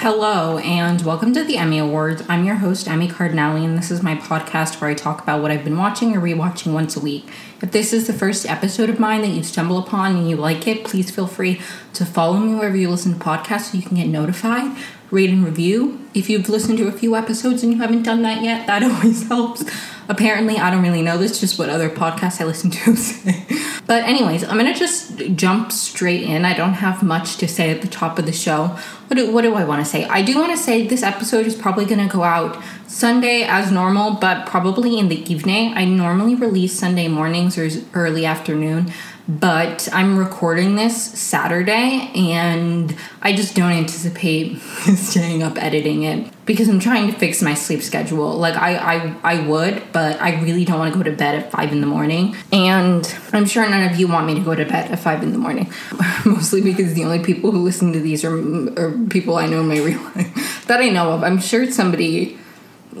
Hello, and welcome to the Emmy Awards. I'm your host, Emi Cardinale, and this is my podcast where I talk about what I've been watching or rewatching once a week. If this is the first episode of mine that you stumble upon and you like it, please feel free to follow me wherever you listen to podcasts so you can get notified. Rate and review. If you've listened to a few episodes and you haven't done that yet, that always helps. Apparently, I don't really know this, just what other podcasts I listen to say. But, anyways, I'm gonna just jump straight in. I don't have much to say at the top of the show. What do, what do I wanna say? I do wanna say this episode is probably gonna go out Sunday as normal, but probably in the evening. I normally release Sunday mornings or early afternoon but I'm recording this Saturday and I just don't anticipate staying up editing it because I'm trying to fix my sleep schedule. Like I, I I would, but I really don't want to go to bed at five in the morning. And I'm sure none of you want me to go to bed at five in the morning. Mostly because the only people who listen to these are, are people I know in my real life that I know of. I'm sure somebody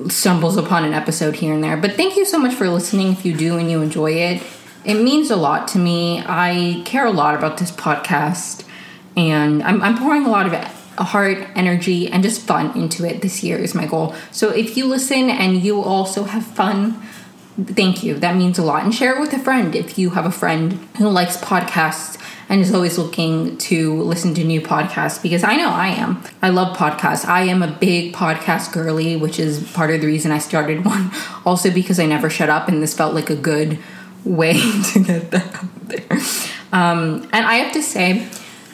stumbles upon an episode here and there. But thank you so much for listening if you do and you enjoy it it means a lot to me. I care a lot about this podcast, and I'm, I'm pouring a lot of heart, energy, and just fun into it this year is my goal. So if you listen and you also have fun, thank you. That means a lot. And share it with a friend if you have a friend who likes podcasts and is always looking to listen to new podcasts because I know I am. I love podcasts. I am a big podcast girly, which is part of the reason I started one. Also because I never shut up and this felt like a good way to get that out there. Um, and I have to say,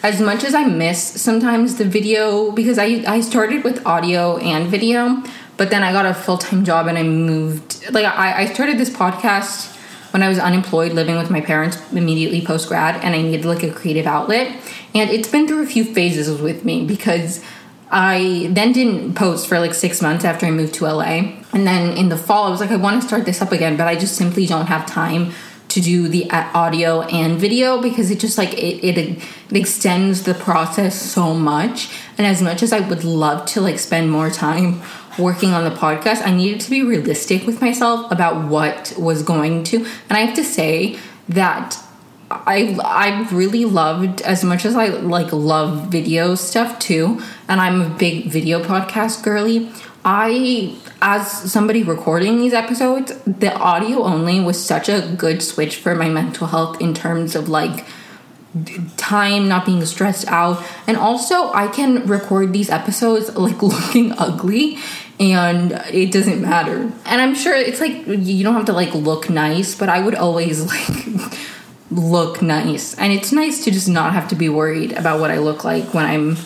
as much as I miss sometimes the video, because I, I started with audio and video, but then I got a full time job and I moved. Like, I, I started this podcast when I was unemployed, living with my parents immediately post grad, and I needed like a creative outlet. And it's been through a few phases with me because I then didn't post for like six months after I moved to LA. And then in the fall, I was like, I want to start this up again, but I just simply don't have time to do the uh, audio and video because it just like it, it, it extends the process so much and as much as i would love to like spend more time working on the podcast i needed to be realistic with myself about what was going to and i have to say that I I really loved as much as I like love video stuff too, and I'm a big video podcast girly. I as somebody recording these episodes, the audio only was such a good switch for my mental health in terms of like time not being stressed out and also I can record these episodes like looking ugly and it doesn't matter. And I'm sure it's like you don't have to like look nice, but I would always like look nice. And it's nice to just not have to be worried about what I look like when I'm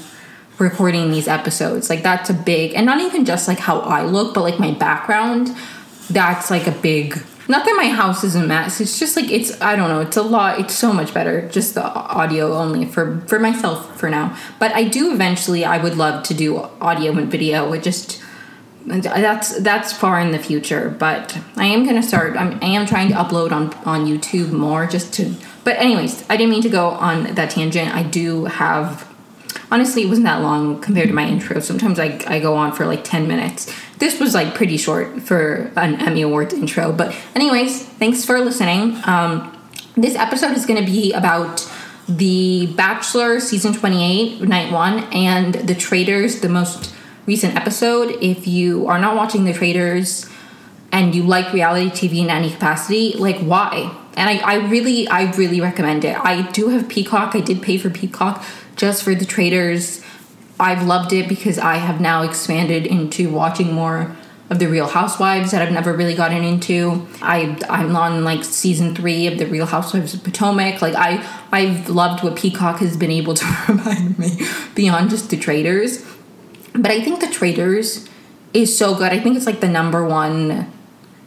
recording these episodes. Like that's a big and not even just like how I look, but like my background. That's like a big not that my house is a mess. It's just like it's I don't know, it's a lot it's so much better just the audio only for for myself for now. But I do eventually I would love to do audio and video. It just that's that's far in the future, but I am gonna start. I'm, I am trying to upload on on YouTube more, just to. But anyways, I didn't mean to go on that tangent. I do have honestly it wasn't that long compared to my intro. Sometimes I, I go on for like 10 minutes. This was like pretty short for an emmy awards intro. But anyways thanks for listening. Um, this episode is going to be about the bachelor season 28 night one and the Traitors, the most recent episode. If you are not watching the Traitors, and you like reality tv in any capacity like why? And I, I really i really recommend it. I do have peacock. I did pay for peacock just for the Traitors. I've loved it because I have now expanded into watching more of the Real Housewives that I've never really gotten into. I I'm on like season three of the Real Housewives of Potomac. Like I I've loved what Peacock has been able to provide me beyond just the Traitors. But I think the Traitors is so good. I think it's like the number one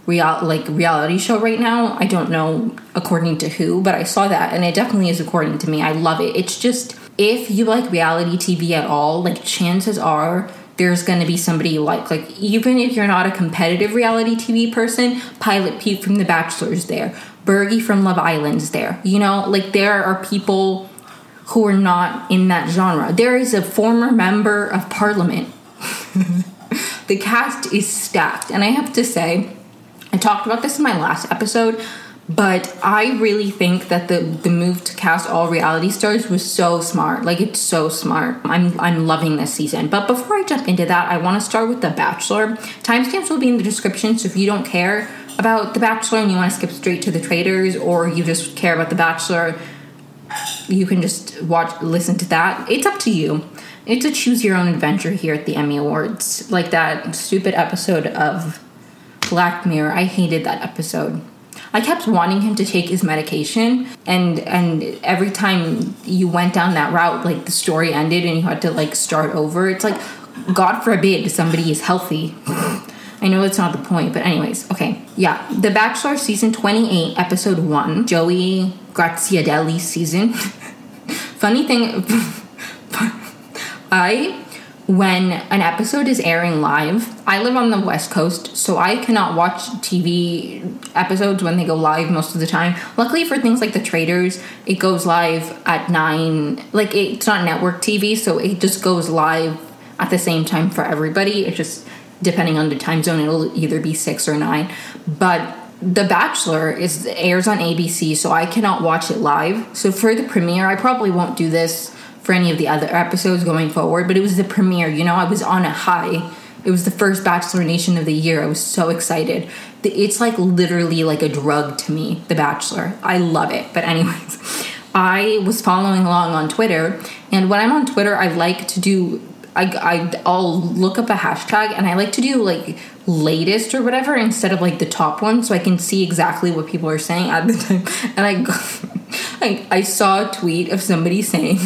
real like reality show right now. I don't know according to who, but I saw that and it definitely is according to me. I love it. It's just if you like reality TV at all, like chances are there's going to be somebody you like. Like even if you're not a competitive reality TV person, Pilot Pete from The Bachelor's there, Bergie from Love Island's there. You know, like there are people who are not in that genre. There is a former member of Parliament. the cast is stacked, and I have to say, I talked about this in my last episode, But I really think that the the move to cast all reality stars was so smart. Like it's so smart. I'm I'm loving this season. But before I jump into that, I want to start with The Bachelor. Timestamps will be in the description, so if you don't care about The Bachelor and you want to skip straight to the Traitors, or you just care about The Bachelor, you can just watch listen to that. It's up to you. It's a choose your own adventure here at the Emmy Awards. Like that stupid episode of Black Mirror. I hated that episode. I kept wanting him to take his medication and and every time you went down that route like the story ended and you had to like start over. It's like god forbid somebody is healthy. I know it's not the point, but anyways, okay. Yeah, The Bachelor season 28 episode 1, Joey Graziadei season. Funny thing I when an episode is airing live, I live on the West Coast, so I cannot watch TV episodes when they go live most of the time. Luckily for things like The Traitors, it goes live at 9. Like, it's not network TV, so it just goes live at the same time for everybody. It just, depending on the time zone, it'll either be 6 or 9. But the Bachelor is airs on ABC, so I cannot watch it live. So for the premiere, I probably won't do this for any of the other episodes going forward, but it was the premiere. You know, I was on a high. It was the first Bachelor Nation of the year. I was so excited. It's like literally like a drug to me, The Bachelor. I love it. But, anyways, I was following along on Twitter, and when I'm on Twitter, I like to do I, I I'll look up a hashtag and I like to do like latest or whatever instead of like the top one so I can see exactly what people are saying at the time. And I I, I saw a tweet of somebody saying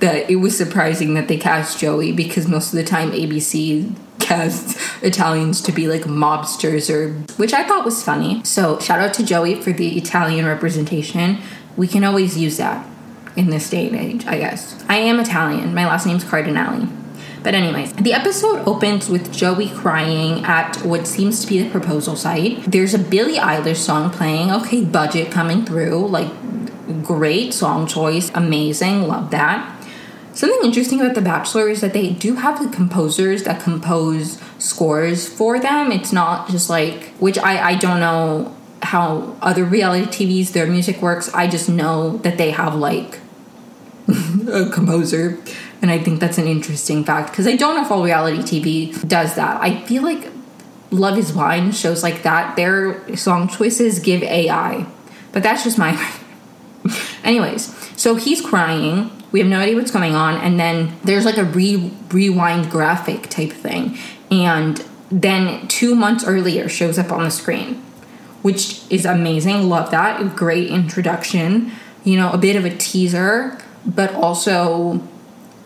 that it was surprising that they cast Joey because most of the time ABC casts Italians to be like mobsters or which I thought was funny. So shout out to Joey for the Italian representation. We can always use that in this day and age, I guess. I am Italian. My last name's Cardinale. But, anyways, the episode opens with Joey crying at what seems to be the proposal site. There's a Billie Eilish song playing. Okay, budget coming through. Like, great song choice. Amazing. Love that. Something interesting about The Bachelor is that they do have the composers that compose scores for them. It's not just like, which I, I don't know how other reality TVs, their music works. I just know that they have like a composer. And I think that's an interesting fact because I don't know if all reality TV does that. I feel like Love is Blind shows like that, their song choices give AI. But that's just my. Anyways, so he's crying we have no idea what's going on, and then there's like a re- rewind graphic type thing, and then two months earlier shows up on the screen, which is amazing. Love that. Great introduction. You know, a bit of a teaser, but also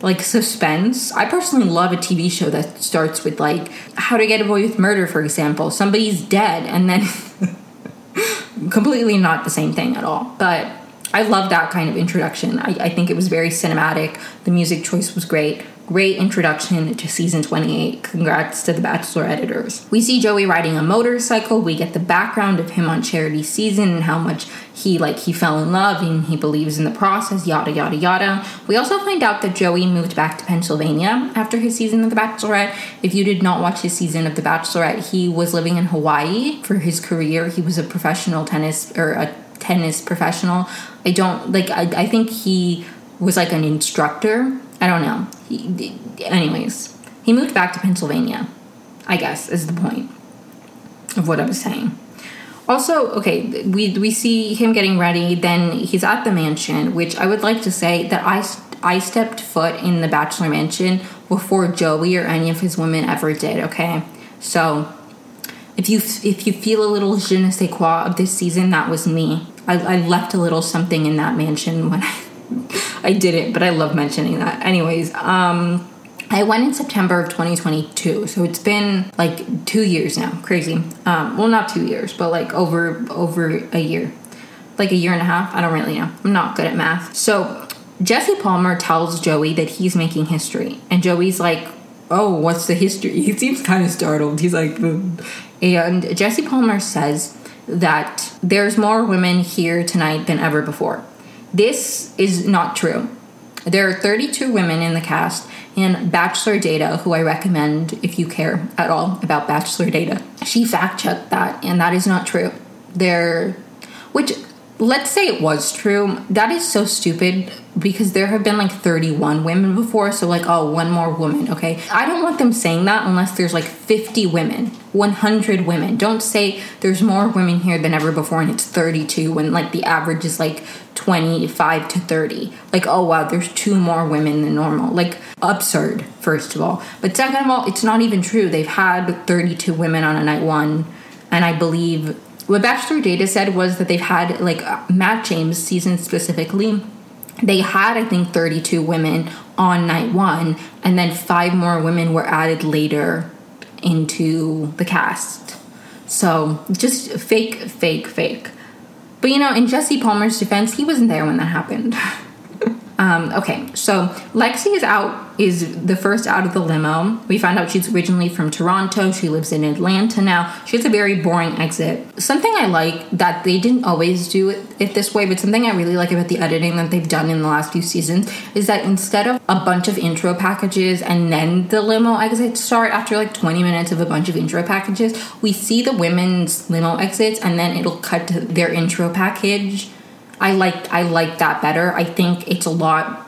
like suspense. I personally love a TV show that starts with like how to get away with murder, for example. Somebody's dead, and then completely not the same thing at all. But I love that kind of introduction. I, I, think it was very cinematic. The music choice was great. Great introduction to season 28. Congrats to the Bachelor editors. We see Joey riding a motorcycle. We get the background of him on charity season and how much he like he fell in love and he believes in the process, yada yada yada. We also find out that Joey moved back to Pennsylvania after his season of The Bachelorette. If you did not watch his season of The Bachelorette, he was living in Hawaii for his career. He was a professional tennis or a tennis professional. I don't like. I, I think he was like an instructor. I don't know. He, anyways, he moved back to Pennsylvania. I guess is the point of what I was saying. Also, okay, we we see him getting ready. Then he's at the mansion, which I would like to say that I I stepped foot in the bachelor mansion before Joey or any of his women ever did. Okay, so if you if you feel a little je ne sais quoi of this season, that was me. I, I left a little something in that mansion when I I did it, but I love mentioning that. Anyways, um, I went in September of 2022, so it's been like two years now. Crazy. Um, well, not two years, but like over over a year, like a year and a half. I don't really know. I'm not good at math. So Jesse Palmer tells Joey that he's making history, and Joey's like, "Oh, what's the history?" He seems kind of startled. He's like, mm. and Jesse Palmer says that there's more women here tonight than ever before. This is not true. There are 32 women in the cast, and Bachelor Data, who I recommend if you care at all about Bachelor Data, she fact checked that, and that is not true. There, which let's say it was true. That is so stupid because there have been like 31 women before. So, like, oh, one more woman. Okay. I don't want them saying that unless there's like 50 women, 100 women. Don't say there's more women here than ever before and it's 32 when like the average is like 25 to 30. Like, oh, wow, there's two more women than normal. Like, absurd, first of all. But second of all, it's not even true. They've had 32 women on a night one. And I believe what Bachelor Data said was that they've had like Matt James season specifically. They had I think 32 women on night 1 and then five more women were added later into the cast. So, just fake fake fake. But you know, in Jesse Palmer's defense, he wasn't there when that happened. Um, okay, so Lexi is out, is the first out of the limo. We find out she's originally from Toronto. She lives in Atlanta now. She has a very boring exit. Something I like that they didn't always do it, this way, but something I really like about the editing that they've done in the last few seasons is that instead of a bunch of intro packages and then the limo exit start after like 20 minutes of a bunch of intro packages, we see the women's limo exits and then it'll cut to their intro package I like I like that better. I think it's a lot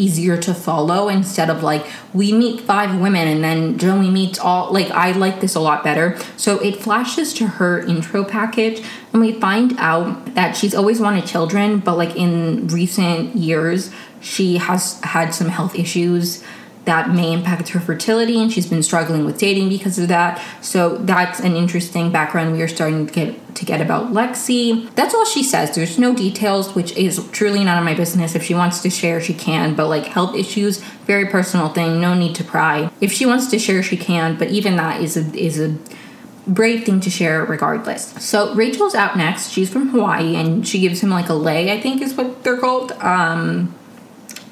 easier to follow instead of like we meet five women and then Joey meets all like I like this a lot better. So it flashes to her intro package and we find out that she's always wanted children, but like in recent years she has had some health issues that may impact her fertility and she's been struggling with dating because of that so that's an interesting background we are starting to get to get about lexi that's all she says there's no details which is truly none of my business if she wants to share she can but like health issues very personal thing no need to pry if she wants to share she can but even that is a is a brave thing to share regardless. So Rachel's out next. She's from Hawaii and she gives him like a lei, I think is what they're called. Um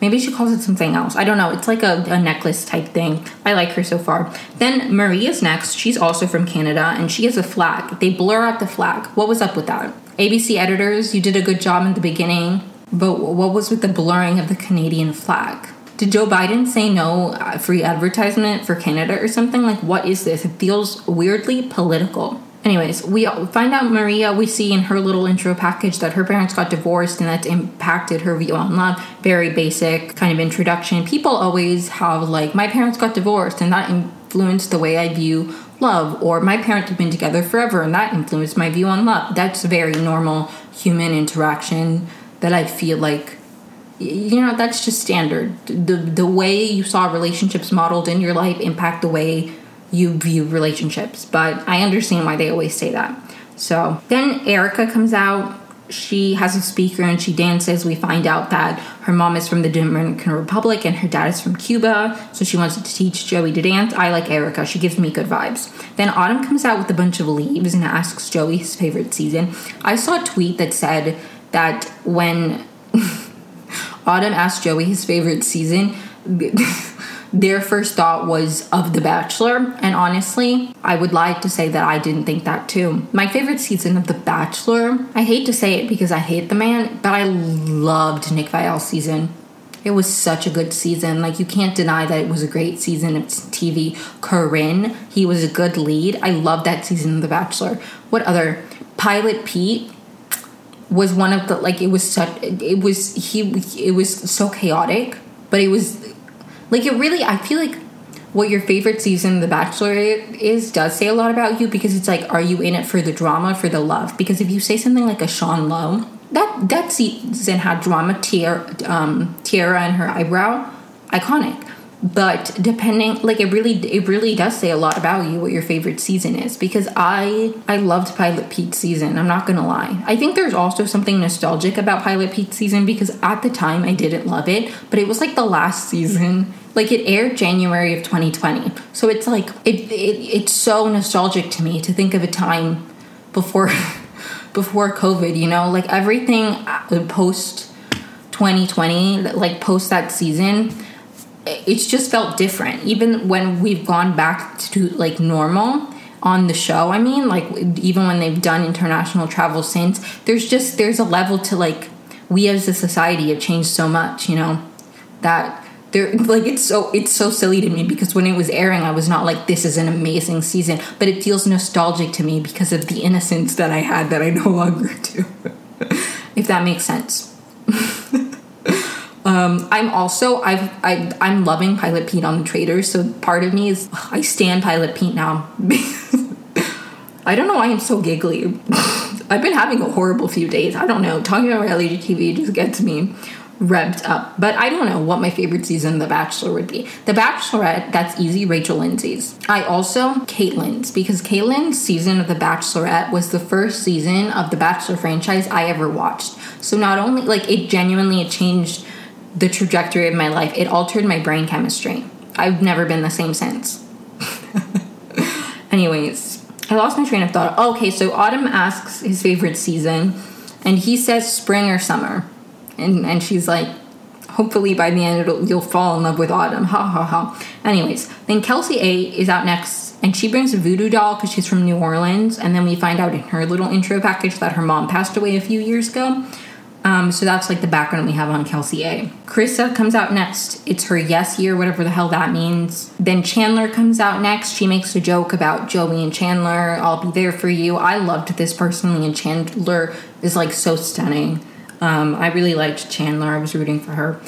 Maybe she calls it something else. I don't know. It's like a, a, necklace type thing. I like her so far. Then Maria's next. She's also from Canada and she has a flag. They blur out the flag. What was up with that? ABC editors, you did a good job in the beginning, but what was with the blurring of the Canadian flag? Did Joe Biden say no uh, free advertisement for Canada or something? Like, what is this? It feels weirdly political. Anyways, we find out Maria, we see in her little intro package that her parents got divorced and that's impacted her view on love. Very basic kind of introduction. People always have, like, my parents got divorced and that influenced the way I view love, or my parents have been together forever and that influenced my view on love. That's very normal human interaction that I feel like you know that's just standard the the way you saw relationships modeled in your life impact the way you view relationships. But I understand why they always say that. So then Erica comes out. She has a speaker and she dances. We find out that her mom is from the Dominican Republic and her dad is from Cuba. So she wants to teach Joey to dance. I like Erica, She gives me good vibes. Then Autumn comes out with a bunch of leaves and asks Joey his favorite season. I saw a tweet that said that when Autumn asked Joey his favorite season, their first thought was of The Bachelor. And honestly, I would like to say that I didn't think that too. My favorite season of The Bachelor, I hate to say it because I hate the man, but I loved Nick Viall's season. It was such a good season. Like, you can't deny that it was a great season of TV. Corinne, he was a good lead. I love that season of The Bachelor. What other? Pilot Pete was one of the, like, it was such, it was, he, it was so chaotic, but it was like it really, I feel like what your favorite season of The Bachelor is does say a lot about you because it's like, are you in it for the drama, for the love? Because if you say something like a Sean Lowe, that that season had drama, Tierra, um, Tierra and her eyebrow, iconic but depending like it really it really does say a lot about you what your favorite season is because i i loved pilot pete season i'm not gonna lie. I think there's also something nostalgic about pilot pete season because at the time i didn't love it but it was like the last season. Like it aired january of 2020 so it's like it, it it's so nostalgic to me to think of a time before before covid you know? Like everything uh, post 2020 like post that season it's just felt different even when we've gone back to like normal on the show i mean like even when they've done international travel since there's just there's a level to like we as a society have changed so much you know that there like it's so it's so silly to me because when it was airing i was not like this is an amazing season but it feels nostalgic to me because of the innocence that i had that i no longer do If that makes sense. um, I'm also I've I, I'm loving Pilot Pete on the Traitors, so part of me is I stand Pilot Pete now. I don't know why I'm so giggly. I've been having a horrible few days. I don't know. Talking about reality TV just gets me revved up. But I don't know what my favorite season of The Bachelor would be. The Bachelorette, that's easy, Rachel Lindsay's. I also, Kaitlyn's, because Kaitlyn's season of The Bachelorette was the first season of the Bachelor franchise I ever watched. So not only, like, it genuinely changed the trajectory of my life, it altered my brain chemistry. I've never been the same since. Anyways, I lost my train of thought. Oh, okay, so Autumn asks his favorite season, and he says spring or summer and and she's like hopefully by the end you'll fall in love with autumn ha ha ha anyways then kelsey a is out next and she brings a voodoo doll because she's from new orleans and then we find out in her little intro package that her mom passed away a few years ago um, so that's like the background we have on Kelsey A. Charissa comes out next. It's her yes year, whatever the hell that means. Then Chandler comes out next. She makes a joke about Joey and Chandler. I'll be there for you. I loved this personally, and Chandler is like so stunning. Um, I really liked Chandler. I was rooting for her.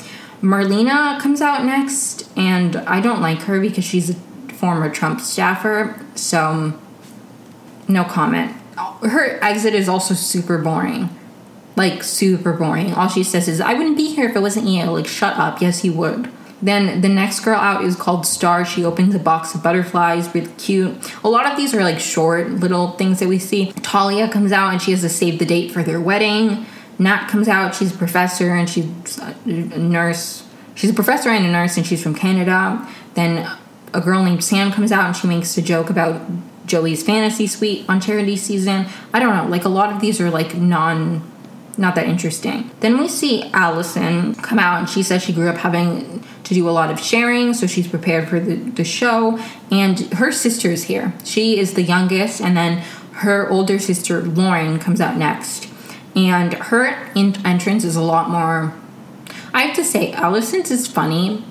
Marlena comes out next, and I don't like her because she's a former Trump staffer, so no comment. Her exit is also super boring. Like, super boring. All she says is, I wouldn't be here if it wasn't you. Like, shut up. Yes, you would. Then the next girl out is called Star. She opens a box of butterflies, really cute. A lot of these are like short little things that we see. Talia comes out and she has to save the date for their wedding. Nat comes out. She's a professor and she's a nurse. She's a professor and a nurse, and she's from Canada. Then a girl named Sam comes out and she makes a joke about Joey's fantasy suite on charity season. I don't know. Like a lot of these are like non not that interesting. Then we see Allison come out and she says she grew up having to do a lot of sharing, so she's prepared for the, the show. And her sister is here. She is the youngest, and then her older sister Lauren comes out next and her in- entrance is a lot more. I have to say, Allison's is funny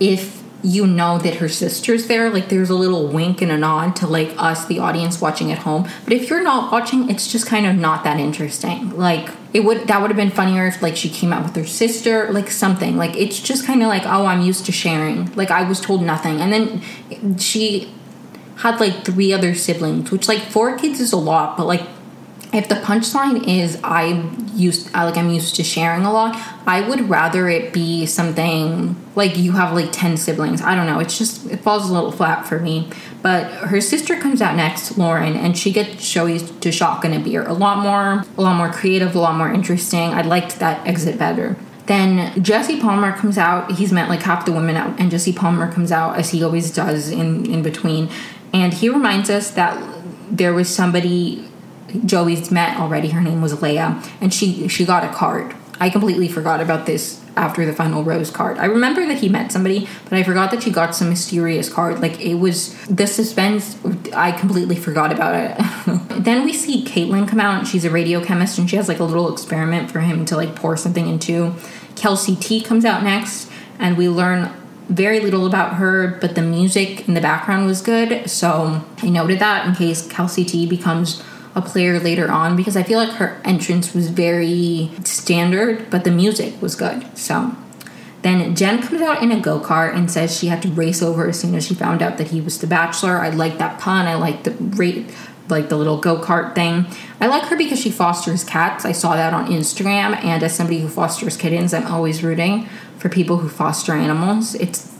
if you know that her sister's there. Like, there's a little wink and a nod to like us, the audience watching at home. But if you're not watching, it's just kind of not that interesting. Like, it would that would have been funnier if like she came out with her sister, like something. Like, it's just kind of like, oh, I'm used to sharing. Like, I was told nothing, and then she had like three other siblings, which like four kids is a lot, but like if the punchline is I used like I'm used to sharing a lot, I would rather it be something like you have like 10 siblings. I don't know. It's just it falls a little flat for me. But her sister comes out next, Lauren, and she gets Joey to shotgun a beer. A lot more a lot more creative, a lot more interesting. I liked that exit better. Then Jesse Palmer comes out. He's met like half the women out, and Jesse Palmer comes out as he always does in in between, and he reminds us that there was somebody Joey's met already. Her name was Leah, and she she got a card. I completely forgot about this after the final rose card. I remember that he met somebody, but I forgot that she got some mysterious card. Like it was the suspense. I completely forgot about it. then we see Caitlin come out. She's a radio chemist, and she has like a little experiment for him to like pour something into. Kelsey T comes out next, and we learn very little about her, but the music in the background was good. So I noted that in case Kelsey T becomes a player later on because I feel like her entrance was very standard, but the music was good. So then Jen comes out in a go kart and says she had to race over as soon as she found out that he was the bachelor. I like that pun. I like the rate like the little go kart thing. I like her because she fosters cats. I saw that on Instagram, and as somebody who fosters kittens, I'm always rooting for people who foster animals. It's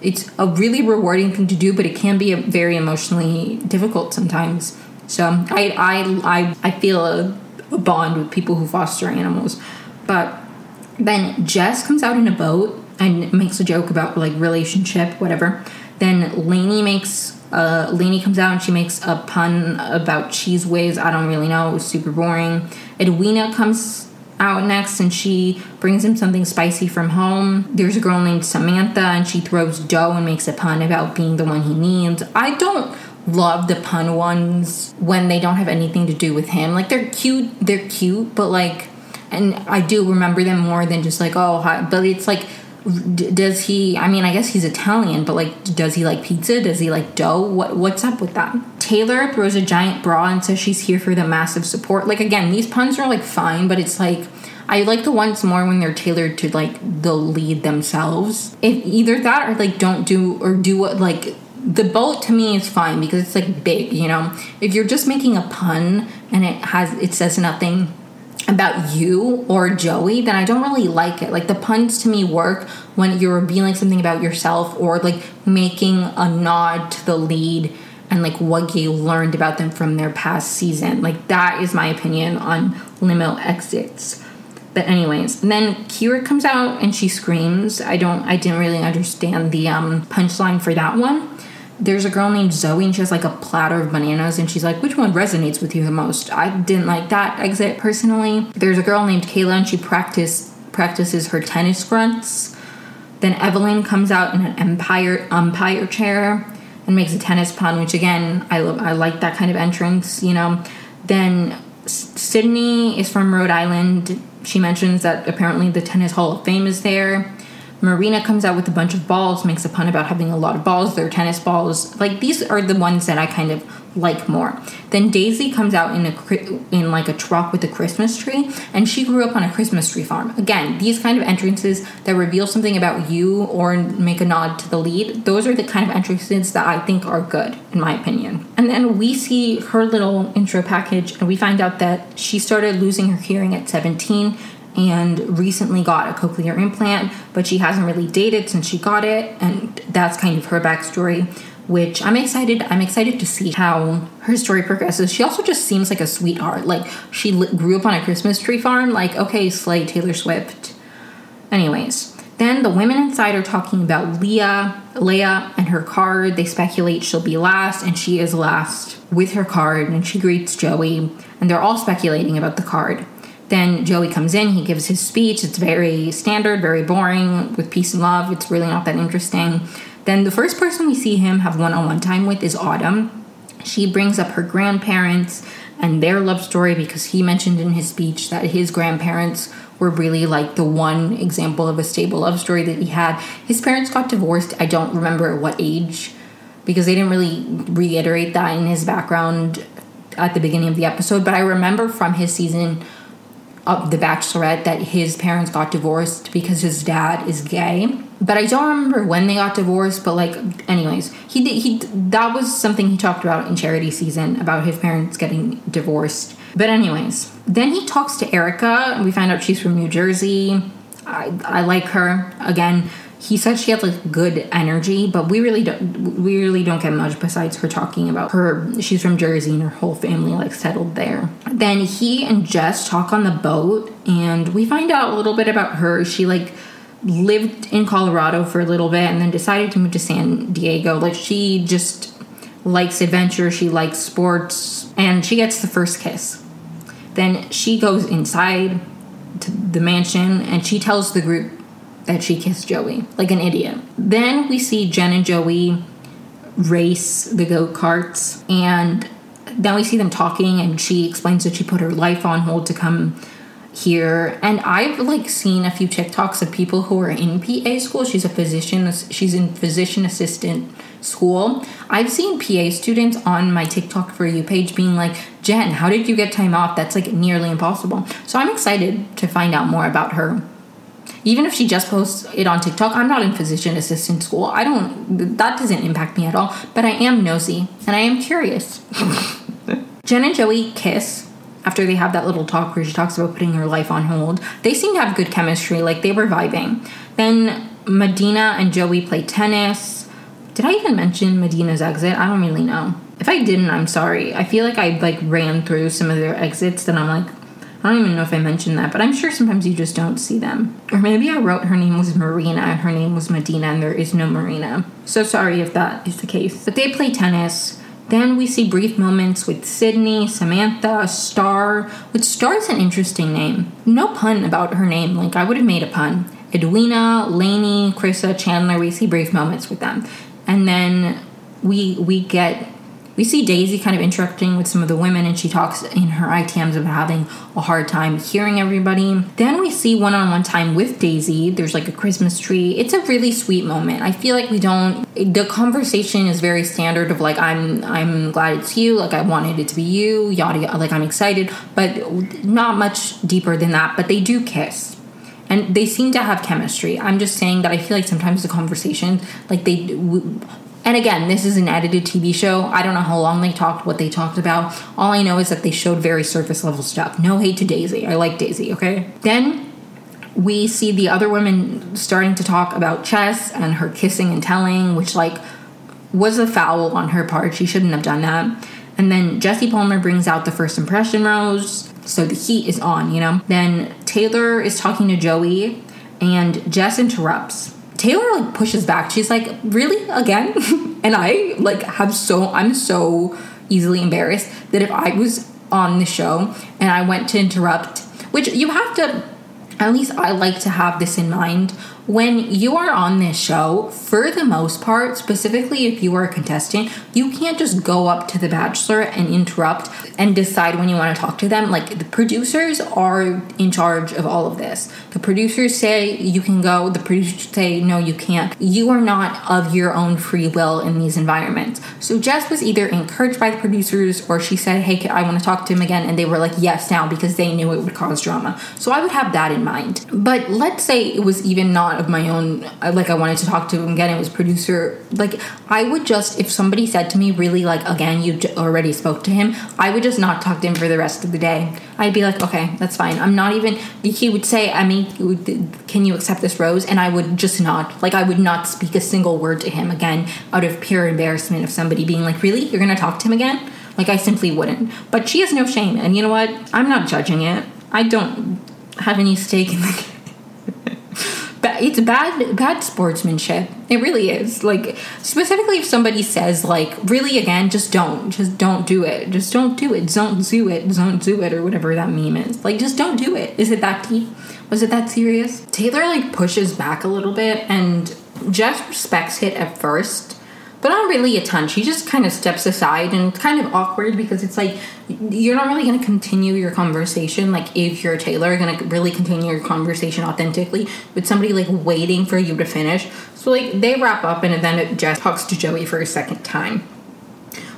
it's a really rewarding thing to do, but it can be very emotionally difficult sometimes. So I I I, I feel a, a bond with people who foster animals. But then Jess comes out in a boat and makes a joke about like relationship, whatever. Then Lainey makes uh Lainey comes out and she makes a pun about Cheez Whiz. I don't really know. It was super boring. Edwina comes out next and she brings him something spicy from home. There's a girl named Samantha and she throws dough and makes a pun about being the one he needs. I don't love the pun ones when they don't have anything to do with him. Like they're cute, they're cute, but like, and I do remember them more than just like oh, hi. but it's like. does he? I mean, I guess he's Italian, but like, does he like pizza? Does he like dough? What What's up with that? Taylor throws a giant bra and says she's here for the massive support. Like again, these puns are like fine, but it's like I like the ones more when they're tailored to like the lead themselves. If either that or like don't do or do what like the boat to me is fine because it's like big, you know. If you're just making a pun and it has it says nothing about you or Joey, then I don't really like it. Like the puns to me work when you're revealing something about yourself or like making a nod to the lead and like what you learned about them from their past season. Like that is my opinion on limo exits. But anyways, then Kyra comes out and she screams. I don't I didn't really understand the um punchline for that one there's a girl named Zoe and she has like a platter of bananas and she's like, which one resonates with you the most? I didn't like that exit personally. There's a girl named Kayla and she practice practices her tennis grunts. Then Evelyn comes out in an empire umpire chair and makes a tennis pun, which again I love. I like that kind of entrance, you know. Then Sydney is from Rhode Island. She mentions that apparently the Tennis Hall of Fame is there. Marina comes out with a bunch of balls, makes a pun about having a lot of balls. They're tennis balls. Like these are the ones that I kind of like more. Then Daisy comes out in a in like a truck with a Christmas tree, and she grew up on a Christmas tree farm. Again, these kind of entrances that reveal something about you or make a nod to the lead. Those are the kind of entrances that I think are good, in my opinion. And then we see her little intro package, and we find out that she started losing her hearing at 17 and recently got a cochlear implant, but she hasn't really dated since she got it, and that's kind of her backstory. Which I'm excited. I'm excited to see how her story progresses. She also just seems like a sweetheart. Like she li- grew up on a Christmas tree farm. Like okay, slay Taylor Swift. Anyways, then the women inside are talking about Leah, Leah, and her card. They speculate she'll be last, and she is last with her card, and she greets Joey, and they're all speculating about the card. Then Joey comes in, he gives his speech. It's very standard, very boring with peace and love. It's really not that interesting. Then the first person we see him have one on one time with is Autumn. She brings up her grandparents and their love story because he mentioned in his speech that his grandparents were really like the one example of a stable love story that he had. His parents got divorced, I don't remember at what age because they didn't really reiterate that in his background at the beginning of the episode, but I remember from his season of The Bachelorette that his parents got divorced because his dad is gay. But I don't remember when they got divorced. But like, anyways, he did, he that was something he talked about in charity season about his parents getting divorced. But anyways, then he talks to Erica. we find out she's from New Jersey. I, I like her again he said she had like good energy, but we really don't we really don't get much besides her talking about her she's from Jersey and her whole family like settled there. Then he and Jess talk on the boat and we find out a little bit about her. She like lived in Colorado for a little bit and then decided to move to San Diego. Like she just likes adventure, she likes sports, and she gets the first kiss. Then she goes inside to the mansion and she tells the group that she kissed Joey, like an idiot. Then we see Jen and Joey race the go karts, and then we see them talking, and she explains that she put her life on hold to come here. And i've like seen a few tiktoks of people who are in pa school. She's a physician she's in physician assistant school. I've seen pa students on my tiktok for you page being like jen how did you get time off? That's like nearly impossible. So i'm excited to find out more about her even if she just posts it on TikTok, I'm not in physician assistant school. I don't, that doesn't impact me at all. But I am nosy and I am curious. Jen and Joey kiss after they have that little talk where she talks about putting her life on hold. They seem to have good chemistry, like they were vibing. Then Madina and Joey play tennis. Did I even mention Madina's exit? I don't really know. If I didn't, I'm sorry. I feel like I like ran through some of their exits and I'm like, I don't even know if I mentioned that, but I'm sure sometimes you just don't see them. Or maybe I wrote her name was Marina and her name was Madina and there is no Marina. So sorry if that is the case. But they play tennis. Then we see brief moments with Sydney, Samantha, Star, which Star is an interesting name. No pun about her name, like I would have made a pun. Edwina, Lainey, Krista, Chandler, we see brief moments with them. And then we we get We see Daisy kind of interacting with some of the women, and she talks in her ITMs about having a hard time hearing everybody. Then we see one on one time with Daisy. There's like a Christmas tree. It's a really sweet moment. I feel like we don't. The conversation is very standard of like I'm I'm glad it's you. Like I wanted it to be you. Yada yada. Like I'm excited, but not much deeper than that. But they do kiss and they seem to have chemistry. I'm just saying that I feel like sometimes the conversation, like they, and again, this is an edited TV show. I don't know how long they talked, what they talked about. All I know is that they showed very surface level stuff. No hate to Daisy. I like Daisy, okay? Then we see the other women starting to talk about Jess and her kissing and telling, which, like, was a foul on her part. She shouldn't have done that. And then Jesse Palmer brings out the first impression rose. So the heat is on, you know? Then Taylor is talking to Joey, and Jess interrupts. Taylor like pushes back. She's like, "Really again?" and I like have so I'm so easily embarrassed that if I was on the show and I went to interrupt, which you have to at least I like to have this in mind when you are on this show, for the most part, specifically if you are a contestant, you can't just go up to the bachelor and interrupt and decide when you want to talk to them. Like the producers are in charge of all of this. The producers say you can go, the producers say no, you can't. You are not of your own free will in these environments. So Jess was either encouraged by the producers or she said, Hey, I want to talk to him again. And they were like, Yes, now because they knew it would cause drama. So I would have that in mind. But let's say it was even not of my own uh, like I wanted to talk to him again. It was producer like I would just if somebody said to me really like again you already spoke to him, I would just not talk to him for the rest of the day. I'd be like okay that's fine. I'm not even. He would say I mean can you accept this rose and I would just not like I would not speak a single word to him again out of pure embarrassment of somebody being like really you're gonna talk to him again. Like I simply wouldn't. But she has no shame, and you know what? I'm not judging it. I don't have any stake in the it's bad bad sportsmanship. It really is. Like specifically if somebody says like really again just don't just don't do it. Just don't do it. Don't do it. Don't do it or whatever that meme is. Like just don't do it. Is it that deep? Was it that serious? Taylor like pushes back a little bit and jess respects it at first but not really a ton. She just kind of steps aside and it's kind of awkward because it's like you're not really going to continue your conversation. Like if you're a Taylor, going to really continue your conversation authentically with somebody like waiting for you to finish. So like they wrap up and then Jess talks to Joey for a second time.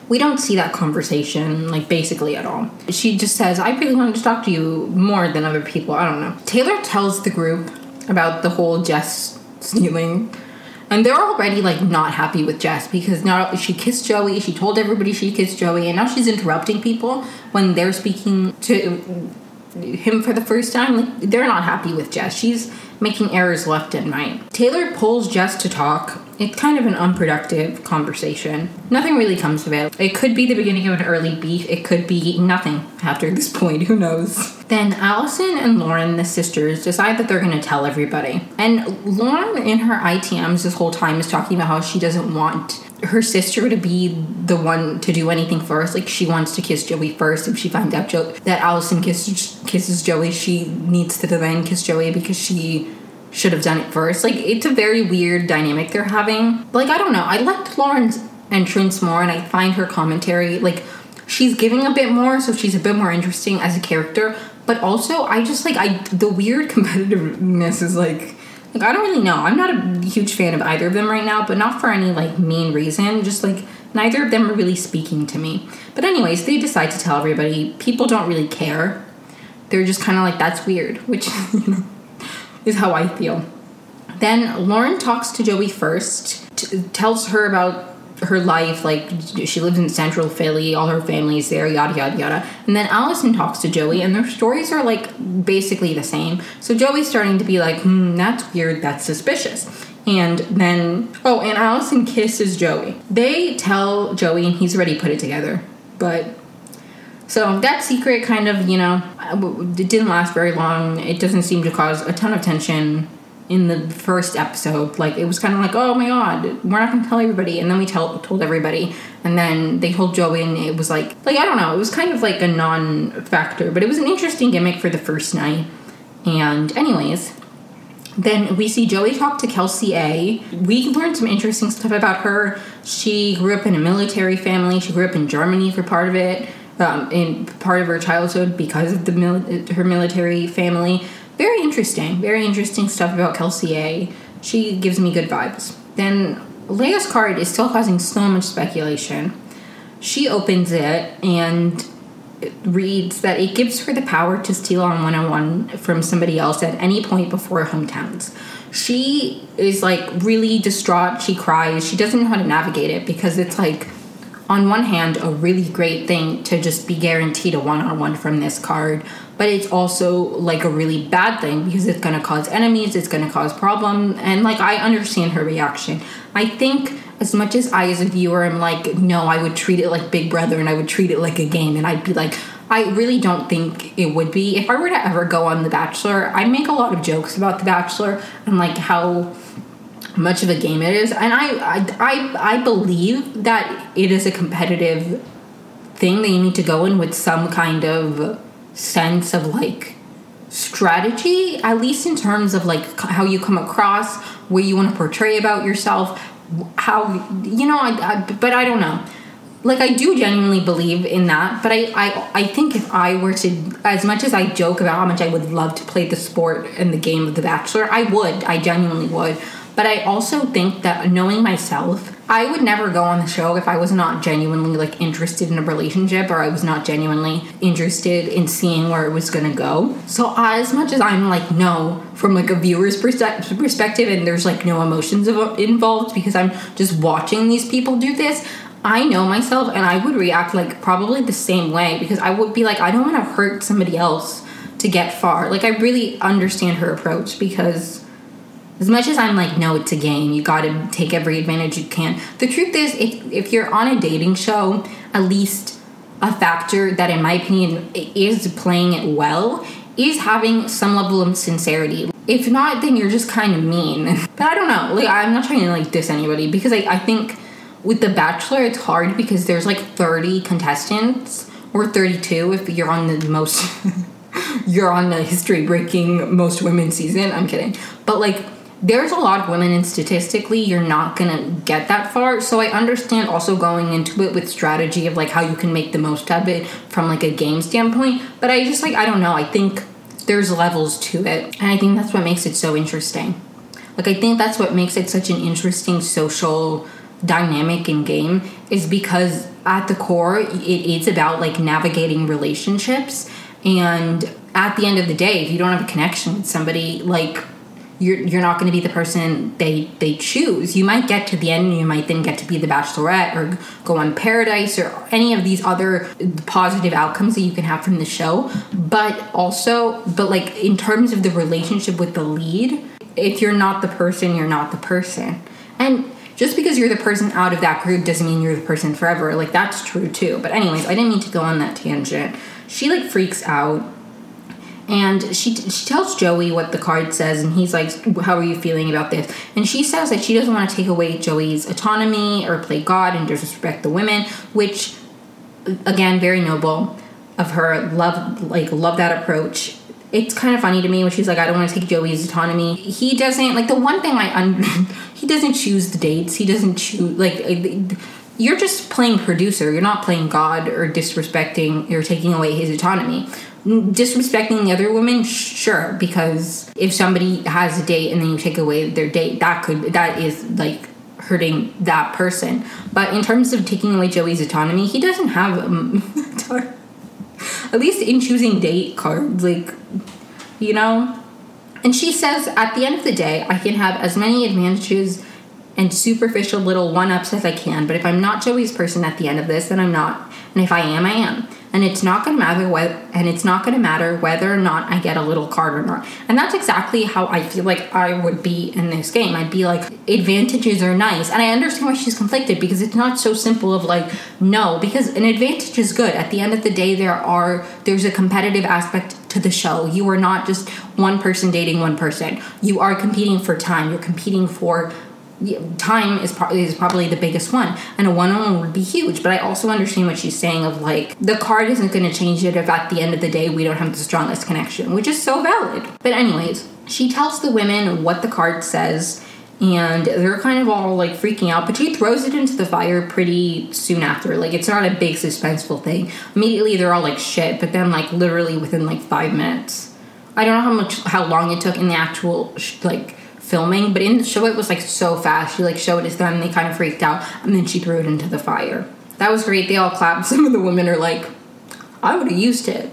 We don't see that conversation like basically at all. She just says, "I really wanted to talk to you more than other people." I don't know. Taylor tells the group about the whole Jess stealing and they're already like not happy with Jess because now she kissed Joey, she told everybody she kissed Joey, and now she's interrupting people when they're speaking to him for the first time. Like they're not happy with Jess. She's making errors left and right. Taylor pulls Jess to talk. It's kind of an unproductive conversation. Nothing really comes of it. It could be the beginning of an early beef. It could be nothing after this point. Who knows? Then Allison and Lauren, the sisters, decide that they're going to tell everybody. And Lauren, in her ITMs this whole time, is talking about how she doesn't want her sister to be the one to do anything first. Like she wants to kiss Joey first. If she finds out jo- that Allison kisses kisses Joey, she needs to then kiss Joey because she should have done it first. Like it's a very weird dynamic they're having. Like I don't know. I liked Lauren's entrance more, and I find her commentary like she's giving a bit more, so she's a bit more interesting as a character. But also, I just like I the weird competitiveness is like like I don't really know. I'm not a huge fan of either of them right now, but not for any like mean reason. Just like neither of them are really speaking to me. But anyways, they decide to tell everybody. People don't really care. They're just kind of like that's weird, which is how I feel. Then Lauren talks to Joey first, t- tells her about her life, like she lives in central Philly, all her family's there, yada yada yada. And then Allison talks to Joey, and their stories are like basically the same. So Joey's starting to be like, hmm, that's weird, that's suspicious. And then, oh, and Allison kisses Joey. They tell Joey, and he's already put it together. But so that secret kind of, you know, it didn't last very long. It doesn't seem to cause a ton of tension in the first episode. Like it was kind of like, oh my god, we're not gonna tell everybody, and then we tell told everybody, and then they told Joey, and it was like, like I don't know, it was kind of like a non-factor, but it was an interesting gimmick for the first night. And anyways, Then we see Joey talk to Kelsey A. We learned some interesting stuff about her. She grew up in a military family. She grew up in Germany for part of it, um, in part of her childhood because of the mil- her military family. Very interesting. Very interesting stuff about Kelsey A. She gives me good vibes. Then Leia's card is still causing so much speculation. She opens it and it reads that it gives her the power to steal on one on one from somebody else at any point before hometowns. She is like really distraught. She cries. She doesn't know how to navigate it because it's like, on one hand, a really great thing to just be guaranteed a one on one from this card, but it's also like a really bad thing because it's going to cause enemies, it's going to cause problem, and like I understand her reaction. I think as much as I, as a viewer, am like, no, I would treat it like Big Brother and I would treat it like a game, and I'd be like, I really don't think it would be. If I were to ever go on The Bachelor, I make a lot of jokes about The Bachelor and like how much of a game it is, and I I I, I believe that it is a competitive thing that you need to go in with some kind of sense of like strategy, at least in terms of like how you come across, what you want to portray about yourself, how you know. I, I, but I don't know. Like I do genuinely believe in that, but I, I I think if I were to, as much as I joke about how much I would love to play the sport and the game of The Bachelor, I would. I genuinely would. But I also think that knowing myself, I would never go on the show if I was not genuinely like interested in a relationship or I was not genuinely interested in seeing where it was going to go. So as much as I'm like no from like a viewer's perspective and there's like no emotions involved because I'm just watching these people do this, I know myself and I would react like probably the same way because I would be like I don't want to hurt somebody else to get far. Like I really understand her approach because as much as I'm like, no, it's a game, you gotta take every advantage you can. The truth is, if, if you're on a dating show, at least a factor that, in my opinion, is playing it well is having some level of sincerity. If not, then you're just kind of mean. but I don't know. Like, I'm not trying to like diss anybody because I, I think with The Bachelor, it's hard because there's like 30 contestants or 32 if you're on the most. you're on the history breaking most women season. I'm kidding. But like there's a lot of women and statistically you're not gonna get that far. So i understand also going into it with strategy of like how you can make the most of it from like a game standpoint but i just like i don't know. I think there's levels to it and i think that's what makes it so interesting. Like i think that's what makes it such an interesting social dynamic in game is because at the core it is about like navigating relationships and at the end of the day if you don't have a connection with somebody like you're you're not going to be the person they they choose. You might get to the end and you might then get to be the bachelorette or go on paradise or any of these other positive outcomes that you can have from the show. But also, but like in terms of the relationship with the lead, if you're not the person, you're not the person. And just because you're the person out of that group doesn't mean you're the person forever. Like that's true too. But anyways, I didn't mean to go on that tangent. She like freaks out and she she tells Joey what the card says, and he's like, "How are you feeling about this?" And she says that she doesn't want to take away Joey's autonomy or play God and disrespect the women, which, again, very noble of her. Love like love that approach. It's kind of funny to me when she's like, "I don't want to take Joey's autonomy." He doesn't like the one thing I un- he doesn't choose the dates. He doesn't choose like. You're just playing producer. You're not playing God or disrespecting or taking away his autonomy. Disrespecting the other woman sure because if somebody has a date and then you take away their date that could that is like hurting that person. But in terms of taking away joey's autonomy he doesn't have um, at least in choosing date cards like you know? And she says at the end of the day i can have as many advantages and superficial little one-ups as i can but if i'm not joey's person at the end of this then i'm not and if i am i am and it's not going to matter what and it's not going to matter whether or not I get a little card or not. And that's exactly how I feel like I would be in this game. I'd be like advantages are nice. And I understand why she's conflicted because it's not so simple of like no because an advantage is good. At the end of the day there are there's a competitive aspect to the show. You are not just one person dating one person. You are competing for time. You're competing for time is probably is probably the biggest one, and a one on one would be huge. But I also understand what she's saying of like the card isn't going to change it if at the end of the day we don't have the strongest connection, which is so valid. But anyways, She tells the women what the card says, and they're kind of all like freaking out, but she throws it into the fire pretty soon after. Like, it's not a big suspenseful thing. Immediately, they're all like shit, but then, like, literally within like five minutes. I don't know how much, how long it took in the actual, like, filming, but in the show, it was like so fast. She like showed it to them, they kind of freaked out, and then she threw it into the fire. That was great. They all clapped. Some of the women are like, I would have used it.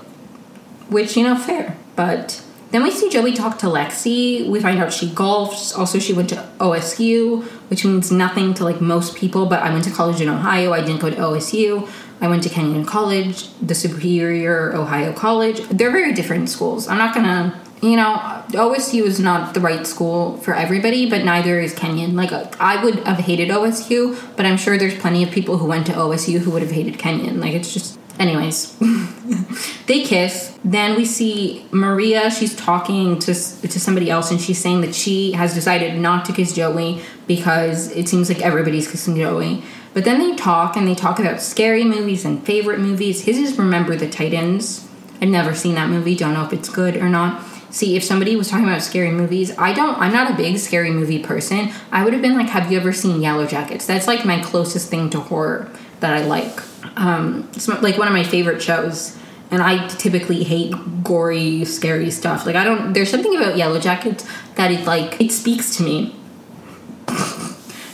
Which, you know, fair. But then we see Joey talk to Lexi. We find out she golfs. Also, she went to OSU, which means nothing to like most people, but I went to college in Ohio. I didn't go to OSU. I went to Kenyon College, the Superior Ohio College. They're very different schools. I'm not gonna, you know, OSU is not the right school for everybody, but neither is Kenyon. Like, I would have hated OSU, but I'm sure there's plenty of people who went to OSU who would have hated Kenyon. Like, it's just Anyways, they kiss. Then we see Maria. She's talking to to somebody else, and she's saying that she has decided not to kiss Joey because it seems like everybody's kissing Joey. But then they talk, and they talk about scary movies and favorite movies. His is Remember the Titans. I've never seen that movie. Don't know if it's good or not. See, if somebody was talking about scary movies, I don't. I'm not a big scary movie person. I would have been like, "Have you ever seen Yellow Jackets?" That's like my closest thing to horror that I like um, it's like one of my favorite shows. And I typically hate gory, scary stuff. Like I don't. There's something about Yellow Jackets that it like it speaks to me.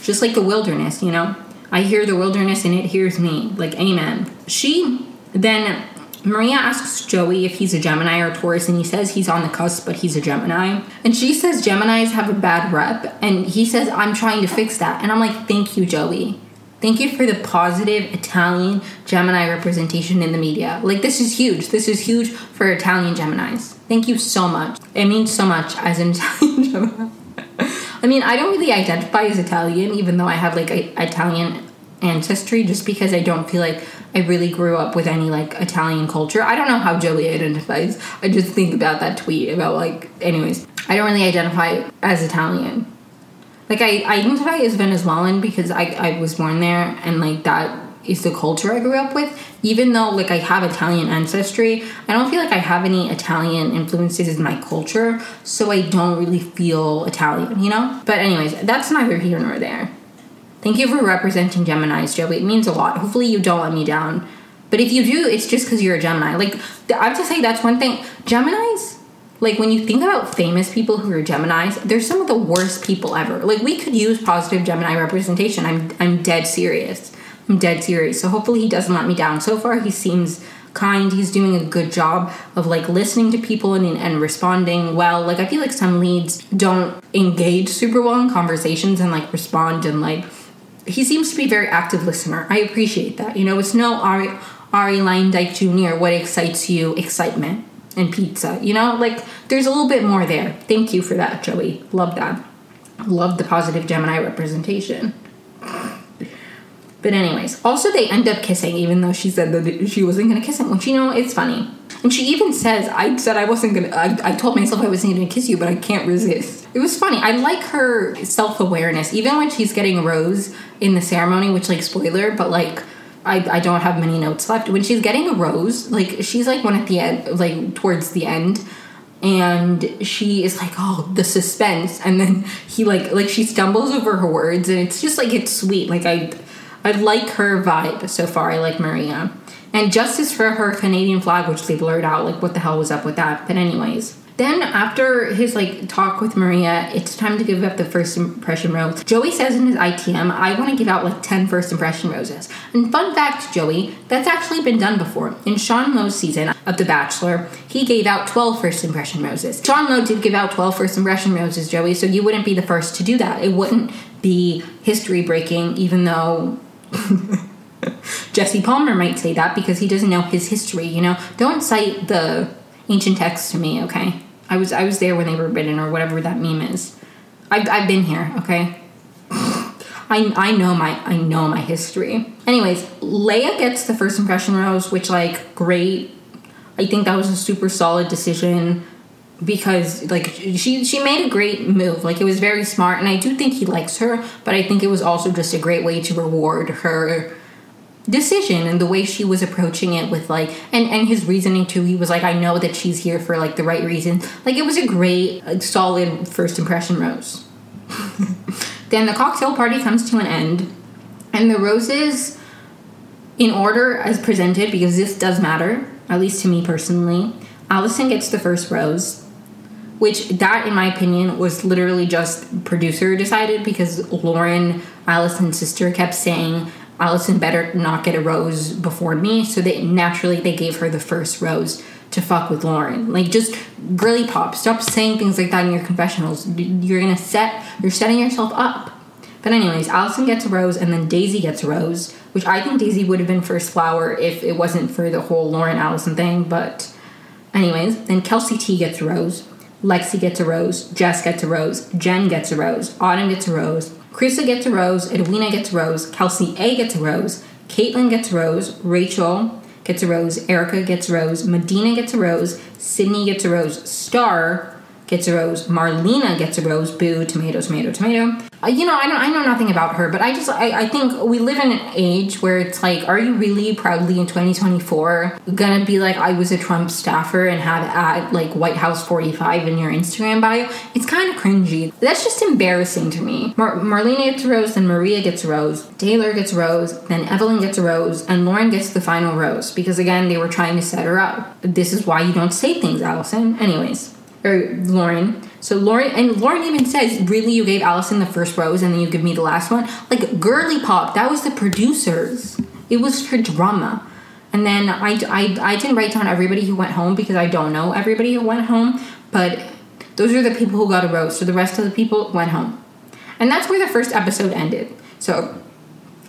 Just like the wilderness, you know. I hear the wilderness and it hears me. Like amen. She then Maria asks Joey if he's a Gemini or Taurus, and he says he's on the cusp, but he's a Gemini. And she says Geminis have a bad rep, and he says, I'm trying to fix that. And I'm like, thank you, Joey. Thank you for the positive Italian Gemini representation in the media. Like, this is huge. This is huge for Italian Geminis. Thank you so much. It means so much as an Italian Gemini. I mean, I don't really identify as Italian, even though I have like a, Italian ancestry, just because I don't feel like I really grew up with any like Italian culture. I don't know how Joey identifies. I just think about that tweet about like, anyways, I don't really identify as Italian like I, I identify as Venezuelan because I, I was born there and like that is the culture I grew up with. Even though like I have Italian ancestry, I don't feel like I have any Italian influences in my culture, so I don't really feel Italian, you know? But anyways, that's neither here nor there. Thank you for representing Geminis, Joey. It means a lot. Hopefully you don't let me down. But if you do, it's just because you're a Gemini. Like I have to say that's one thing. Geminis like when you think about famous people who are Geminis, they're some of the worst people ever. Like we could use positive Gemini representation. I'm I'm dead serious. I'm dead serious. So hopefully he doesn't let me down. So far he seems kind. He's doing a good job of like listening to people and, and responding well. Like I feel like some leads don't engage super well in conversations and like respond and like he seems to be a very active listener. I appreciate that. You know, it's no Ari Arie Luyendyk Jr. What excites you? Excitement and pizza. You know, like there's a little bit more there. Thank you for that, Joey. Love that. Love the positive Gemini representation. But anyways, also they end up kissing, even though she said that she wasn't gonna kiss him. Which you know, it's funny. And she even says, "I said I wasn't gonna. I, I told myself I wasn't gonna kiss you, but I can't resist." It was funny. I like her self awareness, even when she's getting a rose in the ceremony. Which, like, spoiler, but like I, I don't have many notes left. When she's getting a rose, like she's like one at the end, like towards the end, and she is like, oh, the suspense, and then he like like she stumbles over her words, and it's just like it's sweet. Like I I like her vibe so far. I like Maria. And justice for her Canadian flag, which they blurred out. Like, what the hell was up with that? But, anyways. Then after his like talk with Maria, it's time to give up the first impression rose. Joey says in his ITM, I want to give out like 10 first impression roses. And fun fact, Joey, that's actually been done before. In Sean Lowe's season of The Bachelor, he gave out 12 first impression roses. Sean Lowe did give out 12 first impression roses, Joey, so you wouldn't be the first to do that. It wouldn't be history breaking, even though Jesse Palmer might say that because he doesn't know his history, you know? Don't cite the ancient texts to me, okay? I was I was there when they were written or whatever that meme is. I've, I've been here, okay? I, I know my I know my history. Anyways, Lea gets the first impression rose, which like great. I think that was a super solid decision because like she she made a great move. Like it was very smart, and I do think he likes her. But I think it was also just a great way to reward her decision and the way she was approaching it with like and and his reasoning too he was like i know that she's here for like the right reason like it was a great like, solid first impression rose then the cocktail party comes to an end and the roses in order as presented because this does matter at least to me personally allison gets the first rose which that in my opinion was literally just producer decided because lauren allison's sister kept saying allison better not get a rose before me. So they naturally they gave her the first rose to fuck with lauren. Like just girly pop. Stop saying things like that in your confessionals. You're gonna set you're setting yourself up. But anyways allison gets a rose and then daisy gets a rose which i think daisy would have been first flower if it wasn't for the whole lauren allison thing but anyways then kelsey t gets a rose Lexi gets a rose, Jess gets a rose, Jen gets a rose, Autumn gets a rose, Krista gets a rose, Edwina gets a rose, Kelsey A gets a rose, Kaitlyn gets a rose, Rachel gets a rose, Erica gets a rose, Madina gets a rose, Sydney gets a rose, Star gets a rose. Marlena gets a rose. Boo, tomato, tomato, tomato. Uh, you know, I don't, I know nothing about her, but I just, I, I think we live in an age where it's like, are you really proudly in 2024 gonna be like, I was a Trump staffer and have at like White House 45 in your Instagram bio? It's kind of cringy. That's just embarrassing to me. Mar- Marlena gets a rose, then Maria gets a rose, Taylor gets a rose, then Evelyn gets a rose, and Lauren gets the final rose because again, they were trying to set her up. This is why you don't say things, Allison. Anyways or Lauren. So Lauren and Lauren even says, "Really, you gave Allison the first rose, and then you give me the last one." Like girly pop, that was the producers. It was for drama. And then I, I, I didn't write down everybody who went home because I don't know everybody who went home, but those are the people who got a rose. So the rest of the people went home. And that's where the first episode ended. So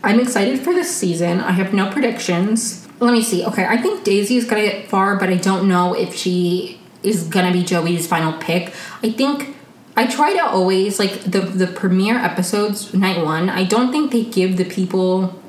I'm excited for this season. I have no predictions. Let me see. Okay, I think Daisy is to get far, but I don't know if she is gonna be Joey's final pick. I think I try to always like the the premiere episodes night one. I don't think they give the people.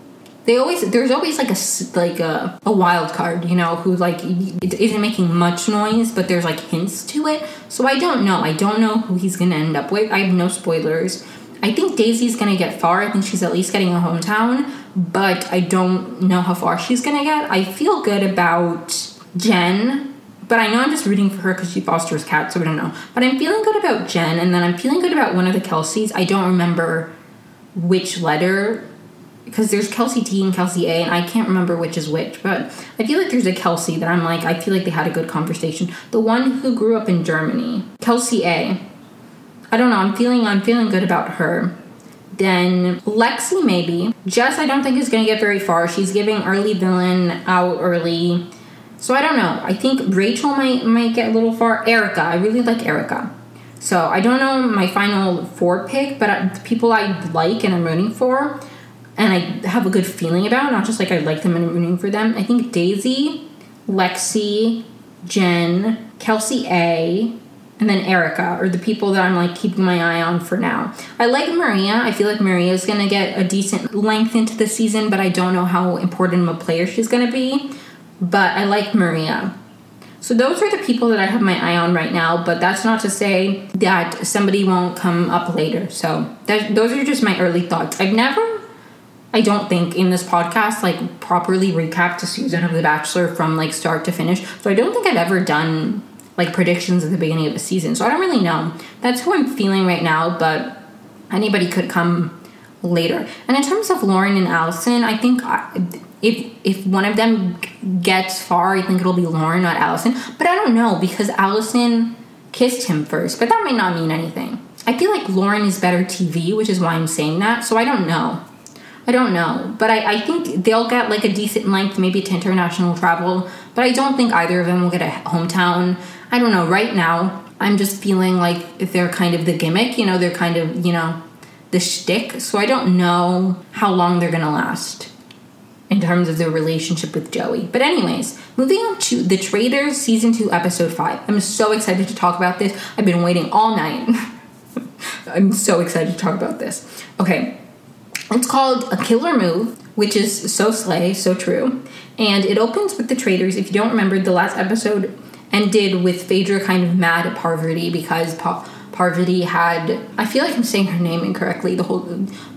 They always there's always like a like a, a wild card, you know, who like isn't making much noise, but there's like hints to it. So I don't know. I don't know who he's gonna end up with. I have no spoilers. I think Daisy's gonna get far. I think she's at least getting a hometown, but I don't know how far she's gonna get. I feel good about Jen but I know I'm just rooting for her because she fosters cats, so I don't know. But I'm feeling good about Jen, and then I'm feeling good about one of the Kelseys. I don't remember which letter because there's Kelsey T and Kelsey A, and I can't remember which is which, but I feel like there's a Kelsey that I'm like, I feel like they had a good conversation. The one who grew up in Germany, Kelsey A. I don't know, I'm feeling I'm feeling good about her. Then Lexi maybe. Jess I don't think is gonna get very far. She's giving early villain out early. So I don't know. I think Rachel might might get a little far. Erica, I really like Erica. So I don't know my final four pick, but uh, I, people I like and I'm rooting for, and I have a good feeling about. Not just like I like them and I'm rooting for them. I think Daisy, Lexi, Jen, Kelsey A, and then Erica are the people that I'm like keeping my eye on for now. I like Maria. I feel like Maria is gonna get a decent length into the season, but I don't know how important of a player she's gonna be but I like Maria. So those are the people that I have my eye on right now, but that's not to say that somebody won't come up later. So that, those are just my early thoughts. I've never, I don't think, in this podcast like properly recapped a season of The Bachelor from like start to finish. So I don't think I've ever done like predictions at the beginning of a season. So I don't really know. That's who I'm feeling right now, but anybody could come later. And in terms of Lauren and Allison, I think I, if if one of them gets far, I think it'll be Lauren, not Allison. But I don't know because Allison kissed him first, but that might not mean anything. I feel like Lauren is better TV, which is why I'm saying that. So I don't know. I don't know. But I, I think they'll get like a decent length, maybe to international travel. But I don't think either of them will get a hometown. I don't know. Right now, I'm just feeling like they're kind of the gimmick, you know, they're kind of, you know, the shtick. So I don't know how long they're gonna last in terms of their relationship with Joey. But, anyways, moving on to The Traitors Season 2, Episode 5. I'm so excited to talk about this. I've been waiting all night. I'm so excited to talk about this. Okay, it's called A Killer Move, which is so slay, so true. And it opens with the traitors. If you don't remember, the last episode ended with Phaedra kind of mad at Parvati because pa- Parvati had. I feel like I'm saying her name incorrectly. The whole,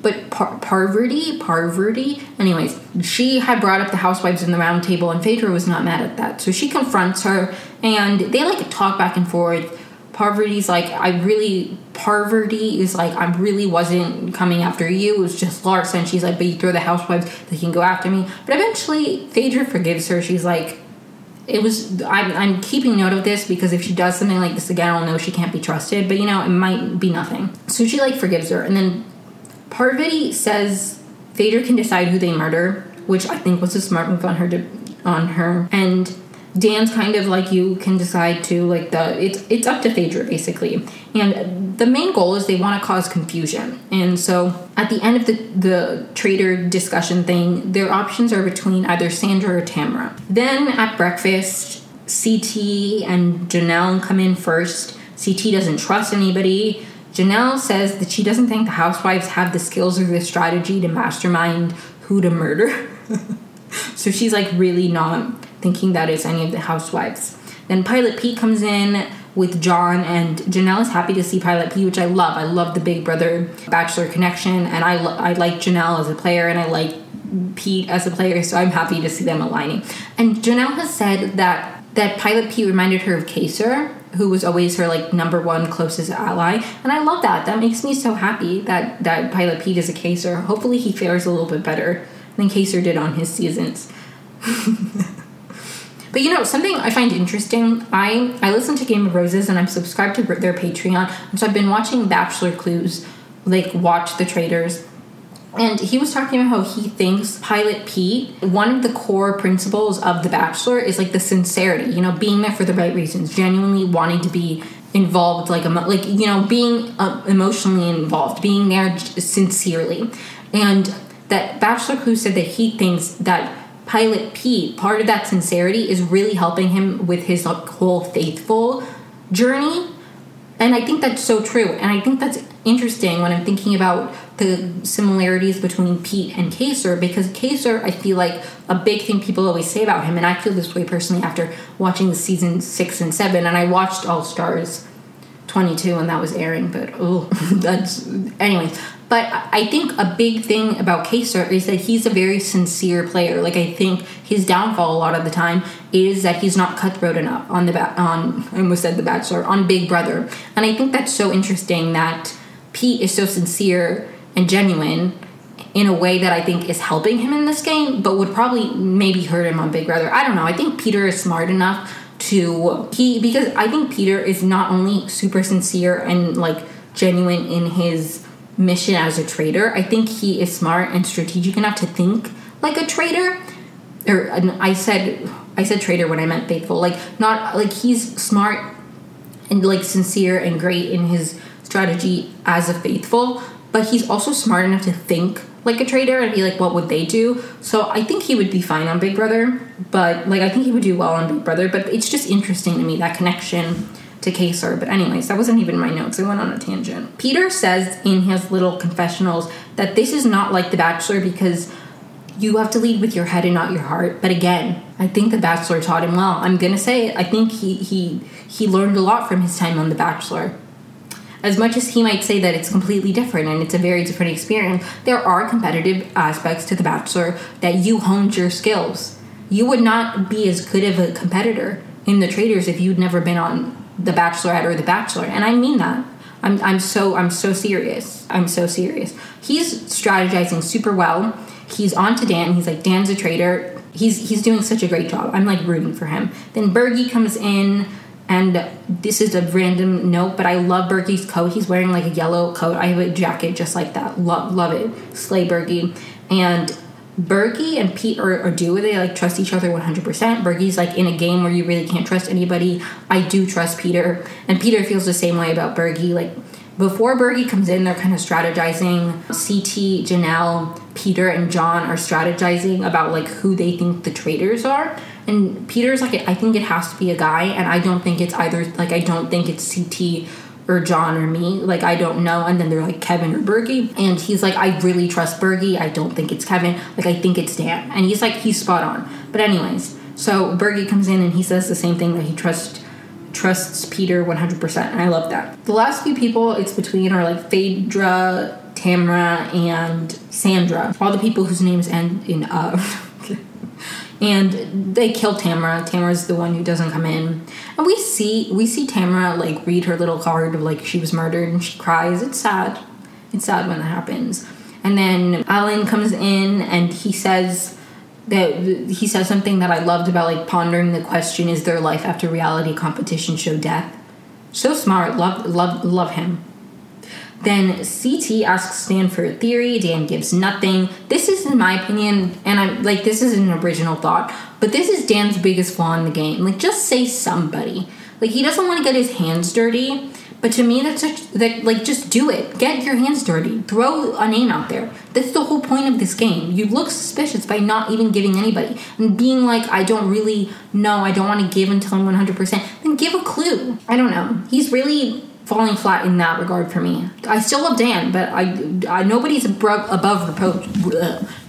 but Par- Parvati, Parvati. Anyways, she had brought up the housewives in the round table, and Phaedra was not mad at that. So she confronts her, and they like talk back and forth. Parvati's like, I really, Parvati is like, I really wasn't coming after you. It was just Larsa. She's like, but you throw the housewives, they can go after me. But eventually, Phaedra forgives her. She's like, it was I'm, I'm keeping note of this because if she does something like this again i'll know she can't be trusted but you know it might be nothing. So she like forgives her and then parvati says Phaedra can decide who they murder which i think was a smart move on her to, on her and dan's kind of like you can decide to like the it's it's up to Phaedra basically. And the main goal is they want to cause confusion. And so at the end of the the traitor discussion thing their options are between either sandra or tamra then at breakfast ct and janelle come in first. Ct doesn't trust anybody. Janelle says that she doesn't think the housewives have the skills or the strategy to mastermind who to murder. So she's like really not thinking that it's any of the housewives. Then Pilot Pete comes in with John, and Janelle is happy to see Pilot Pete, which I love. I love the Big Brother Bachelor connection, and I, lo- I like Janelle as a player, and I like Pete as a player, so I'm happy to see them aligning. And Janelle has said that that Pilot Pete reminded her of Kaysar, who was always her like number one closest ally, and I love that. That makes me so happy that that Pilot Pete is a Kaysar. Hopefully, he fares a little bit better than Kaysar did on his seasons. But you know, something I find interesting, I I listen to Game of Roses and I'm subscribed to their Patreon. And so I've been watching Bachelor Clues, like watch the Traitors. And he was talking about how he thinks Pilot Pete, one of the core principles of The Bachelor is like the sincerity, you know, being there for the right reasons, genuinely wanting to be involved, like, emo- like you know, being uh, emotionally involved, being there sincerely. And that Bachelor Clues said that he thinks that Pilot Pete, part of that sincerity is really helping him with his like, whole faithful journey. And I think that's so true. And I think that's interesting when I'm thinking about the similarities between Pete and Kaysar because Kaysar, I feel like a big thing people always say about him, and I feel this way personally after watching the season six and seven, and I watched All Stars 22 when that was airing, but oh, that's anyways. But I think a big thing about Kaysar is that he's a very sincere player. Like I think his downfall a lot of the time is that he's not cutthroat enough on the ba- on I almost said the Bachelor on Big Brother, and I think that's so interesting that Pete is so sincere and genuine in a way that I think is helping him in this game, but would probably maybe hurt him on Big Brother. I don't know. I think Peter is smart enough to he because I think Peter is not only super sincere and like genuine in his mission as a traitor. I think he is smart and strategic enough to think like a traitor. Or I said I said traitor when I meant faithful. Like not like he's smart and like sincere and great in his strategy as a faithful, but he's also smart enough to think like a traitor and be like, what would they do? So I think he would be fine on Big Brother, but like I think he would do well on Big Brother. But it's just interesting to me that connection to Kaysar. But anyways, that wasn't even my notes. I went on a tangent. Peter says in his little confessionals that this is not like The Bachelor because you have to lead with your head and not your heart. But again, I think The Bachelor taught him well. I'm gonna say it. I think he he he learned a lot from his time on The Bachelor. As much as he might say that it's completely different and it's a very different experience, there are competitive aspects to The Bachelor that you honed your skills. You would not be as good of a competitor in the traitors if you'd never been on The Bachelorette or The Bachelor, and I mean that. I'm, I'm so I'm so serious. I'm so serious. He's strategizing super well. He's on to Dan. He's like Dan's a traitor. He's he's doing such a great job. I'm like rooting for him. Then Bergie comes in and this is a random note, but I love Bergie's coat. He's wearing like a yellow coat. I have a jacket just like that. Love, love it. Slay Bergie. And Bergie and Pete are, are do they like trust each other 100%. Bergie's like in a game where you really can't trust anybody. I do trust Peter. And Peter feels the same way about Bergie. Like before Bergie comes in, they're kind of strategizing. CT, Janelle, Peter, and John are strategizing about like who they think the traitors are. And Peter's like, I think it has to be a guy, and I don't think it's either. Like, I don't think it's CT or John or me. Like, I don't know. And then they're like Kevin or Bergie, and he's like, I really trust Bergie. I don't think it's Kevin. Like, I think it's Dan. And he's like, he's spot on. But anyways, so Bergie comes in and he says the same thing that he trusts trusts Peter 100%, and I love that. The last few people it's between are like Phaedra, Tamra, and Sandra. All the people whose names end in uh. and they kill Tamra. Tamra's the one who doesn't come in. And we see we see Tamra like read her little card of like she was murdered and she cries. It's sad. It's sad when that happens. And then Alan comes in and he says that he says something that I loved about like pondering the question: Is there life after reality competition show death? So smart. Love love love him. Then CT asks Dan for a theory. Dan gives nothing. This is, in my opinion, and I'm like, this is an original thought, but this is Dan's biggest flaw in the game. Like, just say somebody. Like, he doesn't want to get his hands dirty. But to me, that's such that like just do it. Get your hands dirty. Throw a name out there. That's the whole point of this game. You look suspicious by not even giving anybody and being like, I don't really know. I don't want to give until I'm 100. percent Then give a clue. I don't know. He's really falling flat in that regard for me. I still love Dan, but I, I nobody's above, above reproach.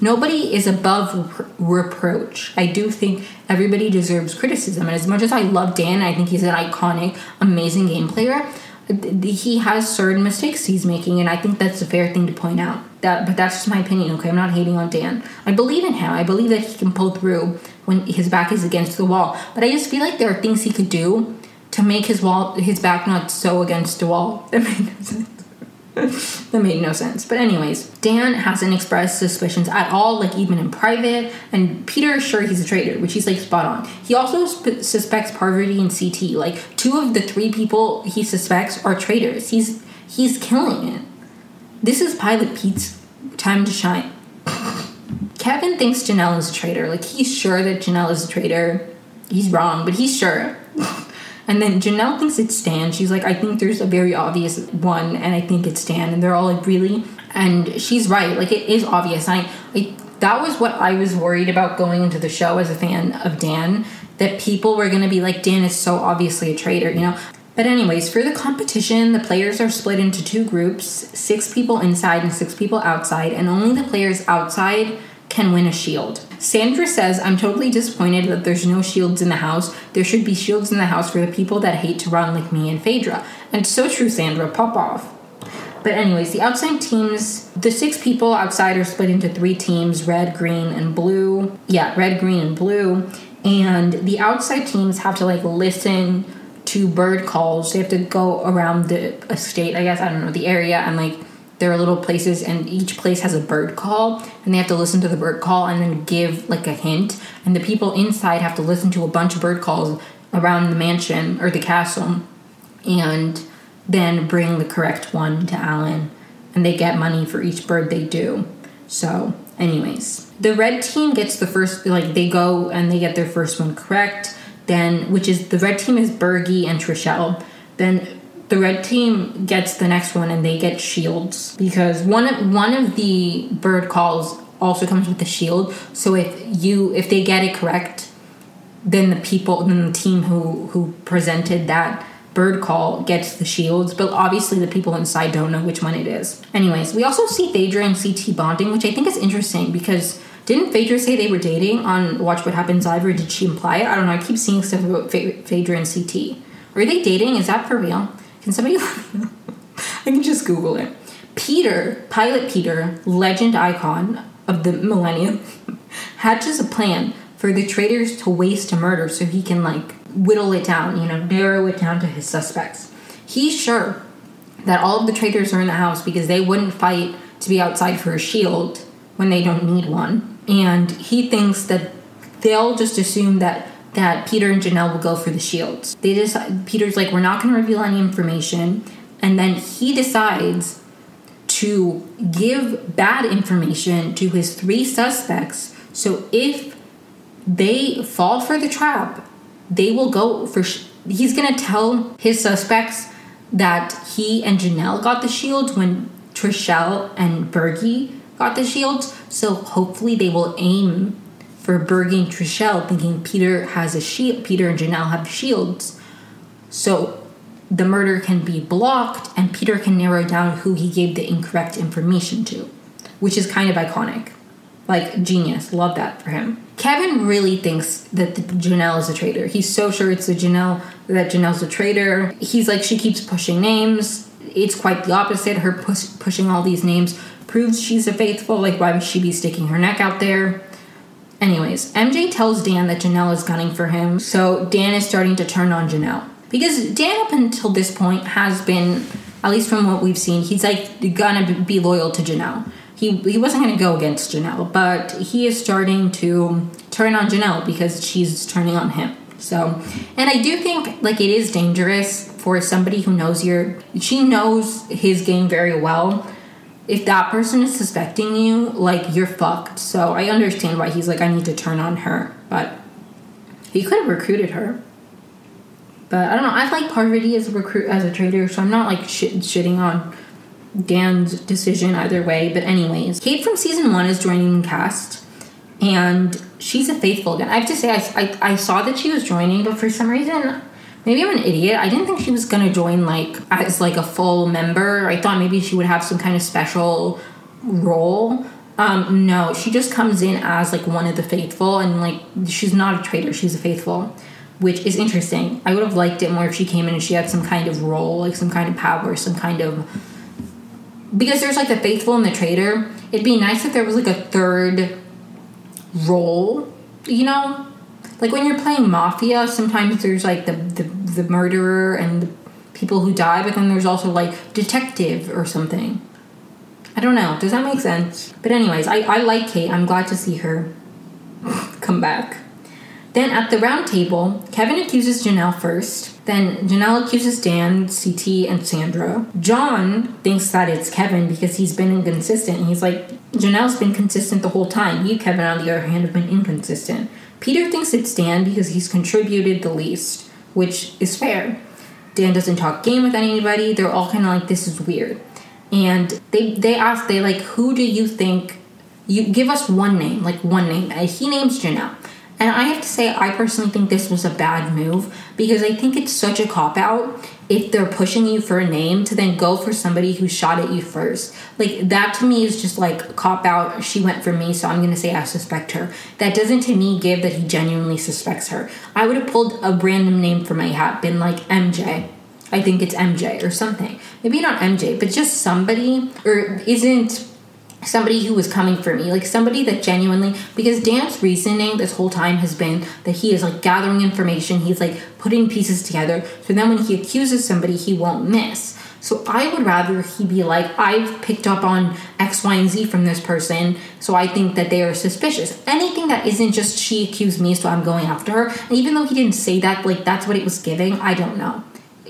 Nobody is above reproach. I do think everybody deserves criticism, and as much as I love Dan, I think he's an iconic, amazing game player he has certain mistakes he's making, and I think that's a fair thing to point out. That, but that's just my opinion. Okay, I'm not hating on Dan. I believe in him. I believe that he can pull through when his back is against the wall. But I just feel like there are things he could do to make his wall, his back not so against the wall. That made no sense. that made no sense. But anyways, Dan hasn't expressed suspicions at all, like even in private. And Peter is sure he's a traitor, which he's like spot on. He also sp- suspects Parvati and CT. Like two of the three people he suspects are traitors. He's he's killing it. This is Pilot Pete's time to shine. Kevin thinks Janelle is a traitor. Like he's sure that Janelle is a traitor. He's wrong, but he's sure. And then Janelle thinks it's Dan. She's like, I think there's a very obvious one, and I think it's Dan. And they're all like, really? And she's right. Like, it is obvious. I, I that was what I was worried about going into the show as a fan of Dan. That people were going to be like, Dan is so obviously a traitor, you know? But, anyways, for the competition, the players are split into two groups six people inside and six people outside, and only the players outside can win a shield. Sandra says, I'm totally disappointed that there's no shields in the house. There should be shields in the house for the people that hate to run like me and Phaedra. And so true, Sandra, pop off. But, anyways, the outside teams, the six people outside are split into three teams red, green, and blue. Yeah, red, green, and blue. And the outside teams have to like listen to bird calls. They have to go around the estate, I guess, I don't know, the area, and like there are little places and each place has a bird call and they have to listen to the bird call and then give like a hint and the people inside have to listen to a bunch of bird calls around the mansion or the castle and then bring the correct one to Alan and they get money for each bird they do. So, anyways, the red team gets the first like they go and they get their first one correct. Then which is the red team is Bergie and Trishelle. Then the red team gets the next one and they get shields because one of one of the bird calls also comes with a shield. So if you if they get it correct, then the people then the team who who presented that bird call gets the shields, but obviously the people inside don't know which one it is. Anyways, we also see Phaedra and CT bonding, which I think is interesting because didn't Phaedra say they were dating on Watch What Happens Live, or did she imply it? I don't know. I keep seeing stuff about Phaedra and CT. Are they dating? Is that for real? Can somebody? I can just Google it. Peter, Pilot Peter, legend icon of the millennium, hatches a plan for the traitors to waste a murder so he can like whittle it down, you know, narrow it down to his suspects. He's sure that all of the traitors are in the house because they wouldn't fight to be outside for a shield when they don't need one. And he thinks that they'll just assume that that Peter and Janelle will go for the shields. They decide Peter's like, we're not going to reveal any information, and then he decides to give bad information to his three suspects. So if they fall for the trap, they will go for. Sh- he's going to tell his suspects that he and Janelle got the shields when Trishelle and Bergie got the shields. So hopefully they will aim for Bergie and Trishelle, thinking Peter has a shield. Peter and Janelle have shields, so the murder can be blocked, and Peter can narrow down who he gave the incorrect information to, which is kind of iconic. Like genius, love that for him. Kevin really thinks that Janelle is a traitor. He's so sure it's the Janelle, that Janelle's a traitor. He's like, she keeps pushing names. It's quite the opposite. Her push, pushing all these names proves she's a faithful. Like, why would she be sticking her neck out there? Anyways, MJ tells Dan that Janelle is gunning for him, so Dan is starting to turn on Janelle. Because Dan, up until this point, has been, at least from what we've seen, he's like gonna be loyal to Janelle. He, he wasn't gonna go against Janelle, but he is starting to turn on Janelle because she's turning on him. So, and I do think like it is dangerous for somebody who knows your, she knows his game very well if that person is suspecting you, like you're fucked. So I understand why he's like, I need to turn on her, but he could have recruited her. But I don't know. I like Parvati as a recruit as a traitor, so I'm not like shit, shitting on Dan's decision either way. But anyways, Kate from season one is joining the cast, and she's a faithful again. I have to say, I, I, I saw that she was joining, but for some reason maybe I'm an idiot. I didn't think she was gonna join like as like a full member. I thought maybe she would have some kind of special role. Um, no, she just comes in as like one of the faithful, and like she's not a traitor. She's a faithful, which is interesting. I would have liked it more if she came in and she had some kind of role, like some kind of power, some kind of because there's like the faithful and the traitor. It'd be nice if there was like a third role, you know, like when you're playing mafia sometimes there's like the, the the murderer and the people who die but then there's also like detective or something i don't know does that make sense but anyways i, I like kate i'm glad to see her come back then at the round table kevin accuses janelle first then Janelle accuses Dan, CT, and Sandra. John thinks that it's Kevin because he's been inconsistent. And He's like, Janelle's been consistent the whole time. You, Kevin, on the other hand, have been inconsistent. Peter thinks it's Dan because he's contributed the least, which is fair. Dan doesn't talk game with anybody. They're all kind of like, this is weird. And they they ask, they like, who do you think? You give us one name, like one name. He names Janelle. And I have to say, I personally think this was a bad move because I think it's such a cop out if they're pushing you for a name to then go for somebody who shot at you first. Like, that to me is just like cop out. She went for me, so I'm gonna say I suspect her. That doesn't to me give that he genuinely suspects her. I would have pulled a random name from my hat, been like MJ. I think it's MJ or something. Maybe not MJ, but just somebody, or isn't somebody who was coming for me, like somebody that genuinely, because Dan's reasoning this whole time has been that he is like gathering information, he's like putting pieces together, so then when he accuses somebody, he won't miss. So I would rather he be like, I've picked up on X, Y, and Z from this person, so I think that they are suspicious. Anything that isn't just she accused me, so I'm going after her. And even though he didn't say that, like that's what it was giving, I don't know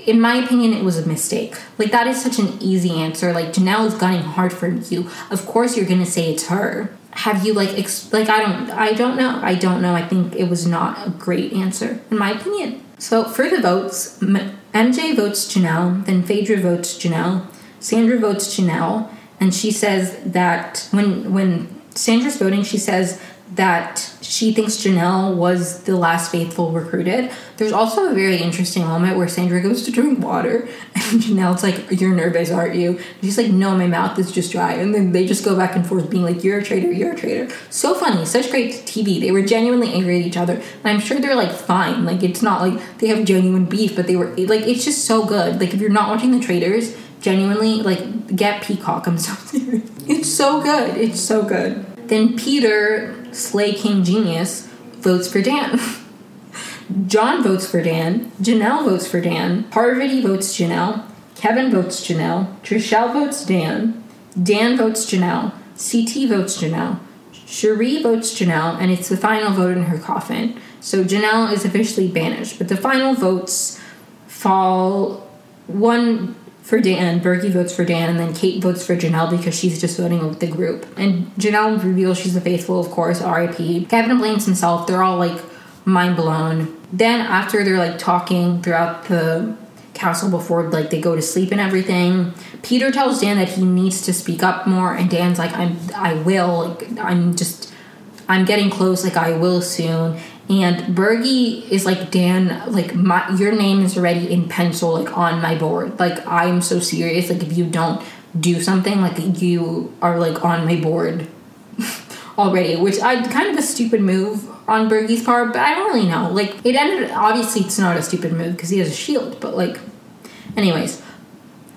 in my opinion, it was a mistake. Like that is such an easy answer. Like Janelle is gunning hard for you. Of course, you're gonna say it's her. Have you like ex- like I don't I don't know I don't know. I think it was not a great answer in my opinion. So for the votes, MJ votes Janelle, then Phaedra votes Janelle, Sandra votes Janelle, and she says that when when Sandra's voting, she says that she thinks Janelle was the last faithful recruited. There's also a very interesting moment where Sandra goes to drink water and Janelle's like, You're nervous, aren't you? And she's like, No, my mouth is just dry. And then they just go back and forth being like, You're a traitor, you're a traitor. So funny, such great TV. They were genuinely angry at each other. And I'm sure they're like fine. Like it's not like they have genuine beef, but they were like it's just so good. Like if you're not watching the traitors, genuinely like get Peacock. I'm so serious. It's so good. It's so good. Then Peter Slay King Genius votes for Dan. John votes for Dan. Janelle votes for Dan. Parvati votes Janelle. Kevin votes Janelle. Trishelle votes Dan. Dan votes Janelle. CT votes Janelle. Sheree votes Janelle, and it's the final vote in her coffin. So Janelle is officially banished, but the final votes fall one for Dan. Bergie votes for Dan, and then Kate votes for Janelle because she's just voting with the group. And Janelle reveals she's a faithful, of course, RIP. Kevin blames himself. They're all like mind blown. Then after they're like talking throughout the castle before like they go to sleep and everything, Peter tells Dan that he needs to speak up more, and Dan's like, "I'm, I will. Like, I'm just, I'm getting close. Like, I will soon." And Bergie is like Dan, like my your name is already in pencil, like on my board. Like I'm so serious. Like if you don't do something, like you are like on my board already, which I kind of a stupid move on Bergie's part, but I don't really know. Like it ended obviously it's not a stupid move because he has a shield, but like anyways,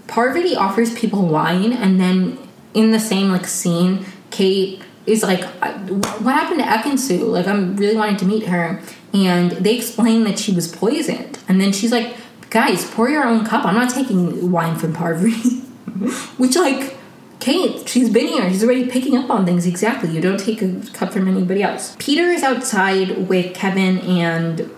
Parvati offers people wine and then in the same like scene, Kate is like, "What happened to Ekin-Su? Like I'm really wanting to meet her." And they explain that she was poisoned, and then she's like, "Guys, pour your own cup. I'm not taking wine from Parvati." Which like Kate, she's been here. She's already picking up on things. Exactly. You don't take a cup from anybody else. Peter is outside with Kevin and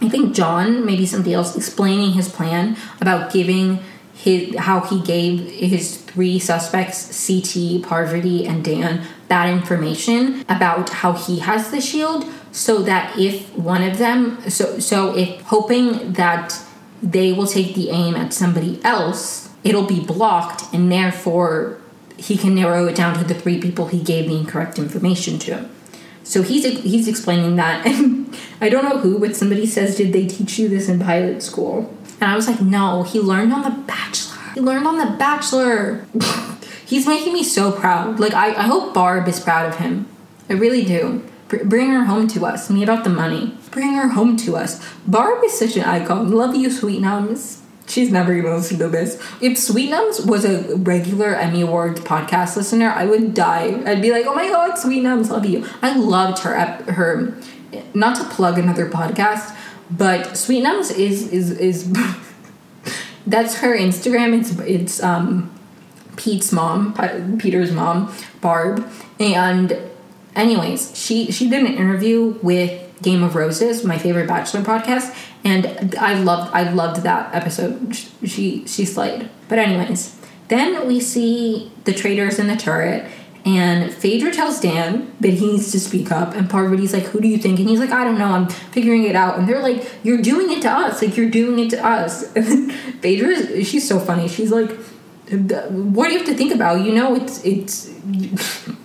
I think John, maybe somebody else, explaining his plan about giving his how he gave his three suspects, CT, Parvati, and Dan, that information about how he has the shield, so that if one of them, so so if hoping that they will take the aim at somebody else, it'll be blocked, and therefore he can narrow it down to the three people he gave the incorrect information to. So he's he's explaining that, and I don't know who, but somebody says, "Did they teach you this in pilot school?" And I was like, "No, he learned on The Bachelor. He learned on The Bachelor." he's making me so proud. Like I, I hope Barb is proud of him. I really do. Br- bring her home to us. Me about the money. Bring her home to us. Barb is such an icon. Love you, sweet nums. She's never even listened to this. If Sweet Nums was a regular Emmy Award podcast listener, I would die. I'd be like, "Oh my god, Sweet Nums, love you." I loved her. Her, not to plug another podcast, but Sweet Nums is is is. that's her Instagram. It's it's um, Pete's mom, Peter's mom, Barb, and anyways, she she did an interview with Game of Roses, my favorite Bachelor podcast, and I loved I loved that episode. She she slayed. But anyways, then we see the traitors in the turret, and Phaedra tells Dan that he needs to speak up, and Parvati's like, "Who do you think?" And he's like, "I don't know. I'm figuring it out." And they're like, "You're doing it to us. Like you're doing it to us." And Phaedra, she's so funny. She's like, "What do you have to think about? You know, it's it's."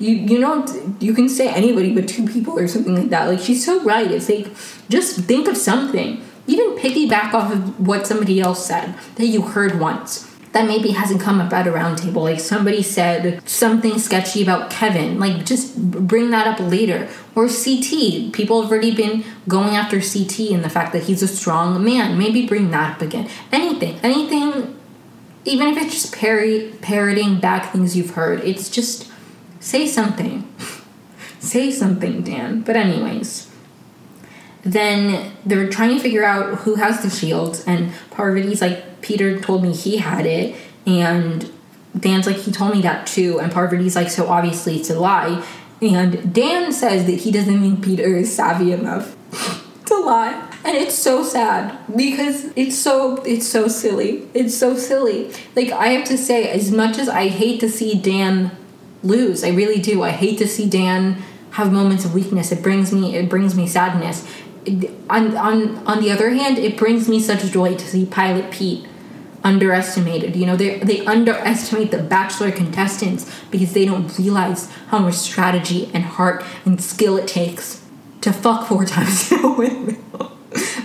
you you know you can say anybody but two people or something like that like she's so right it's like just think of something even piggyback off of what somebody else said that you heard once that maybe hasn't come up at a round table like somebody said something sketchy about kevin. Like just bring that up later. Or ct people have already been going after ct and the fact that he's a strong man. Maybe bring that up again. Anything. Anything even if it's just parry, parroting back things you've heard. It's just Say something. Say something, Dan. But, anyways, then they're trying to figure out who has the shield, and Parvati's like, Peter told me he had it, and Dan's like, he told me that too, and Parvati's like, so obviously it's a lie. And Dan says that he doesn't think Peter is savvy enough to lie. And it's so sad because it's so it's so silly. It's so silly. Like I have to say, as much as I hate to see Dan lose. I really do. I hate to see Dan have moments of weakness. It brings me it brings me sadness. On on on the other hand, it brings me such joy to see Pilot Pete underestimated. You know, they they underestimate the bachelor contestants because they don't realize how much strategy and heart and skill it takes to fuck four times in a windmill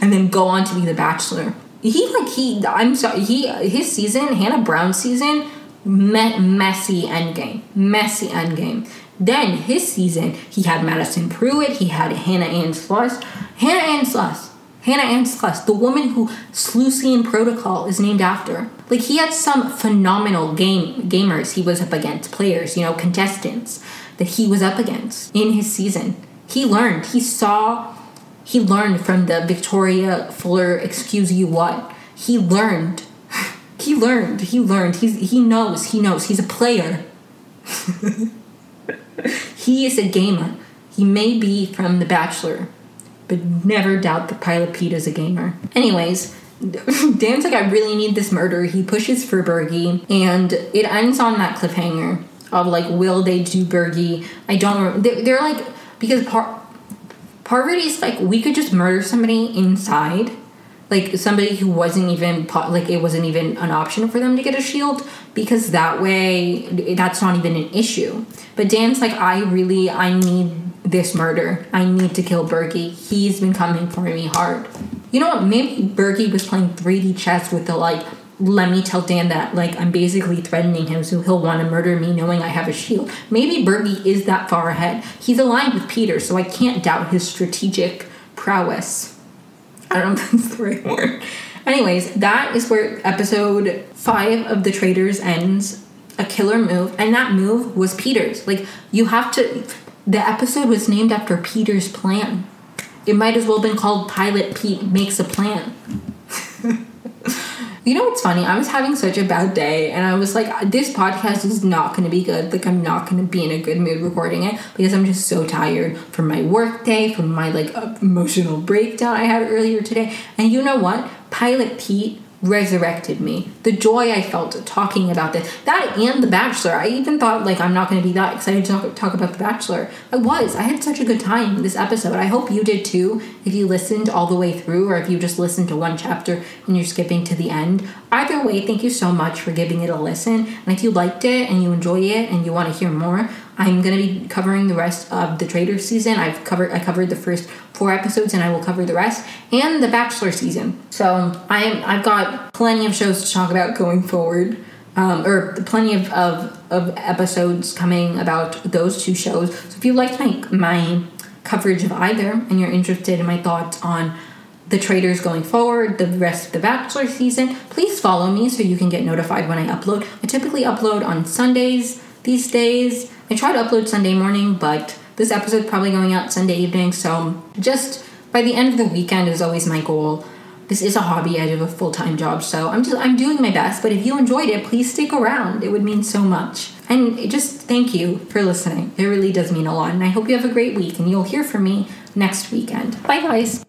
and then go on to be the bachelor. He like he I'm sorry, he his season, Hannah Brown's season me- messy endgame. Messy endgame. Then his season, he had Madison Pruitt, he had Hannah Ann Sluss. Hannah Ann Sluss. Hannah Ann Sluss, the woman who Slusian Protocol is named after. Like he had some phenomenal game gamers he was up against, players, you know, contestants that he was up against in his season. He learned, he saw, he learned from the Victoria Fuller excuse you what. He learned he learned. He learned. He's he knows. He knows. He's a player. he is a gamer. He may be from The Bachelor, but never doubt that Pilot Pete is a gamer. Anyways, Dan's like, I really need this murder. He pushes for Bergie, and it ends on that cliffhanger of like, will they do Bergie? I don't. They're, they're like because Par- Parvati's like, we could just murder somebody inside like somebody who wasn't even like it wasn't even an option for them to get a shield because that way that's not even an issue but dan's like i really i need this murder i need to kill bergie he's been coming for me hard you know what maybe bergie was playing 3d chess with the like let me tell Dan that like I'm basically threatening him so he'll want to murder me knowing I have a shield. Maybe Bergie is that far ahead. He's aligned with Peter, so I can't doubt his strategic prowess. I don't know if that's the right word. Anyways, that is where episode five of The Traitors ends. A killer move, and that move was Peter's. Like, you have to. The episode was named after Peter's plan. It might as well have been called Pilot Pete Makes a Plan. You know what's funny? I was having such a bad day, and I was like, this podcast is not going to be good. Like, I'm not going to be in a good mood recording it because I'm just so tired from my work day, from my like emotional breakdown I had earlier today. And you know what? Pilot Pete resurrected me. The joy I felt talking about this. That and The Bachelor. I even thought, like, I'm not going to be that excited to talk, talk about The Bachelor. I was. I had such a good time this episode. I hope you did too, if you listened all the way through, or if you just listened to one chapter and you're skipping to the end. Either way, thank you so much for giving it a listen. And if you liked it and you enjoy it and you want to hear more, I'm going to be covering the rest of the Traitor season. I've covered I covered the first four episodes, and I will cover the rest and the Bachelor season. So I I've got plenty of shows to talk about going forward, um, or plenty of, of of episodes coming about those two shows. So if you liked my my coverage of either, and you're interested in my thoughts on the Traitors going forward, the rest of the Bachelor season, please follow me so you can get notified when I upload. I typically upload on Sundays these days. I try to upload Sunday morning, but this episode's probably going out Sunday evening, so just by the end of the weekend is always my goal. This is a hobby, I have a full-time job, so I'm just I'm doing my best, but if you enjoyed it, please stick around. It would mean so much. And just thank you for listening. It really does mean a lot. And I hope you have a great week and you'll hear from me next weekend. Bye guys.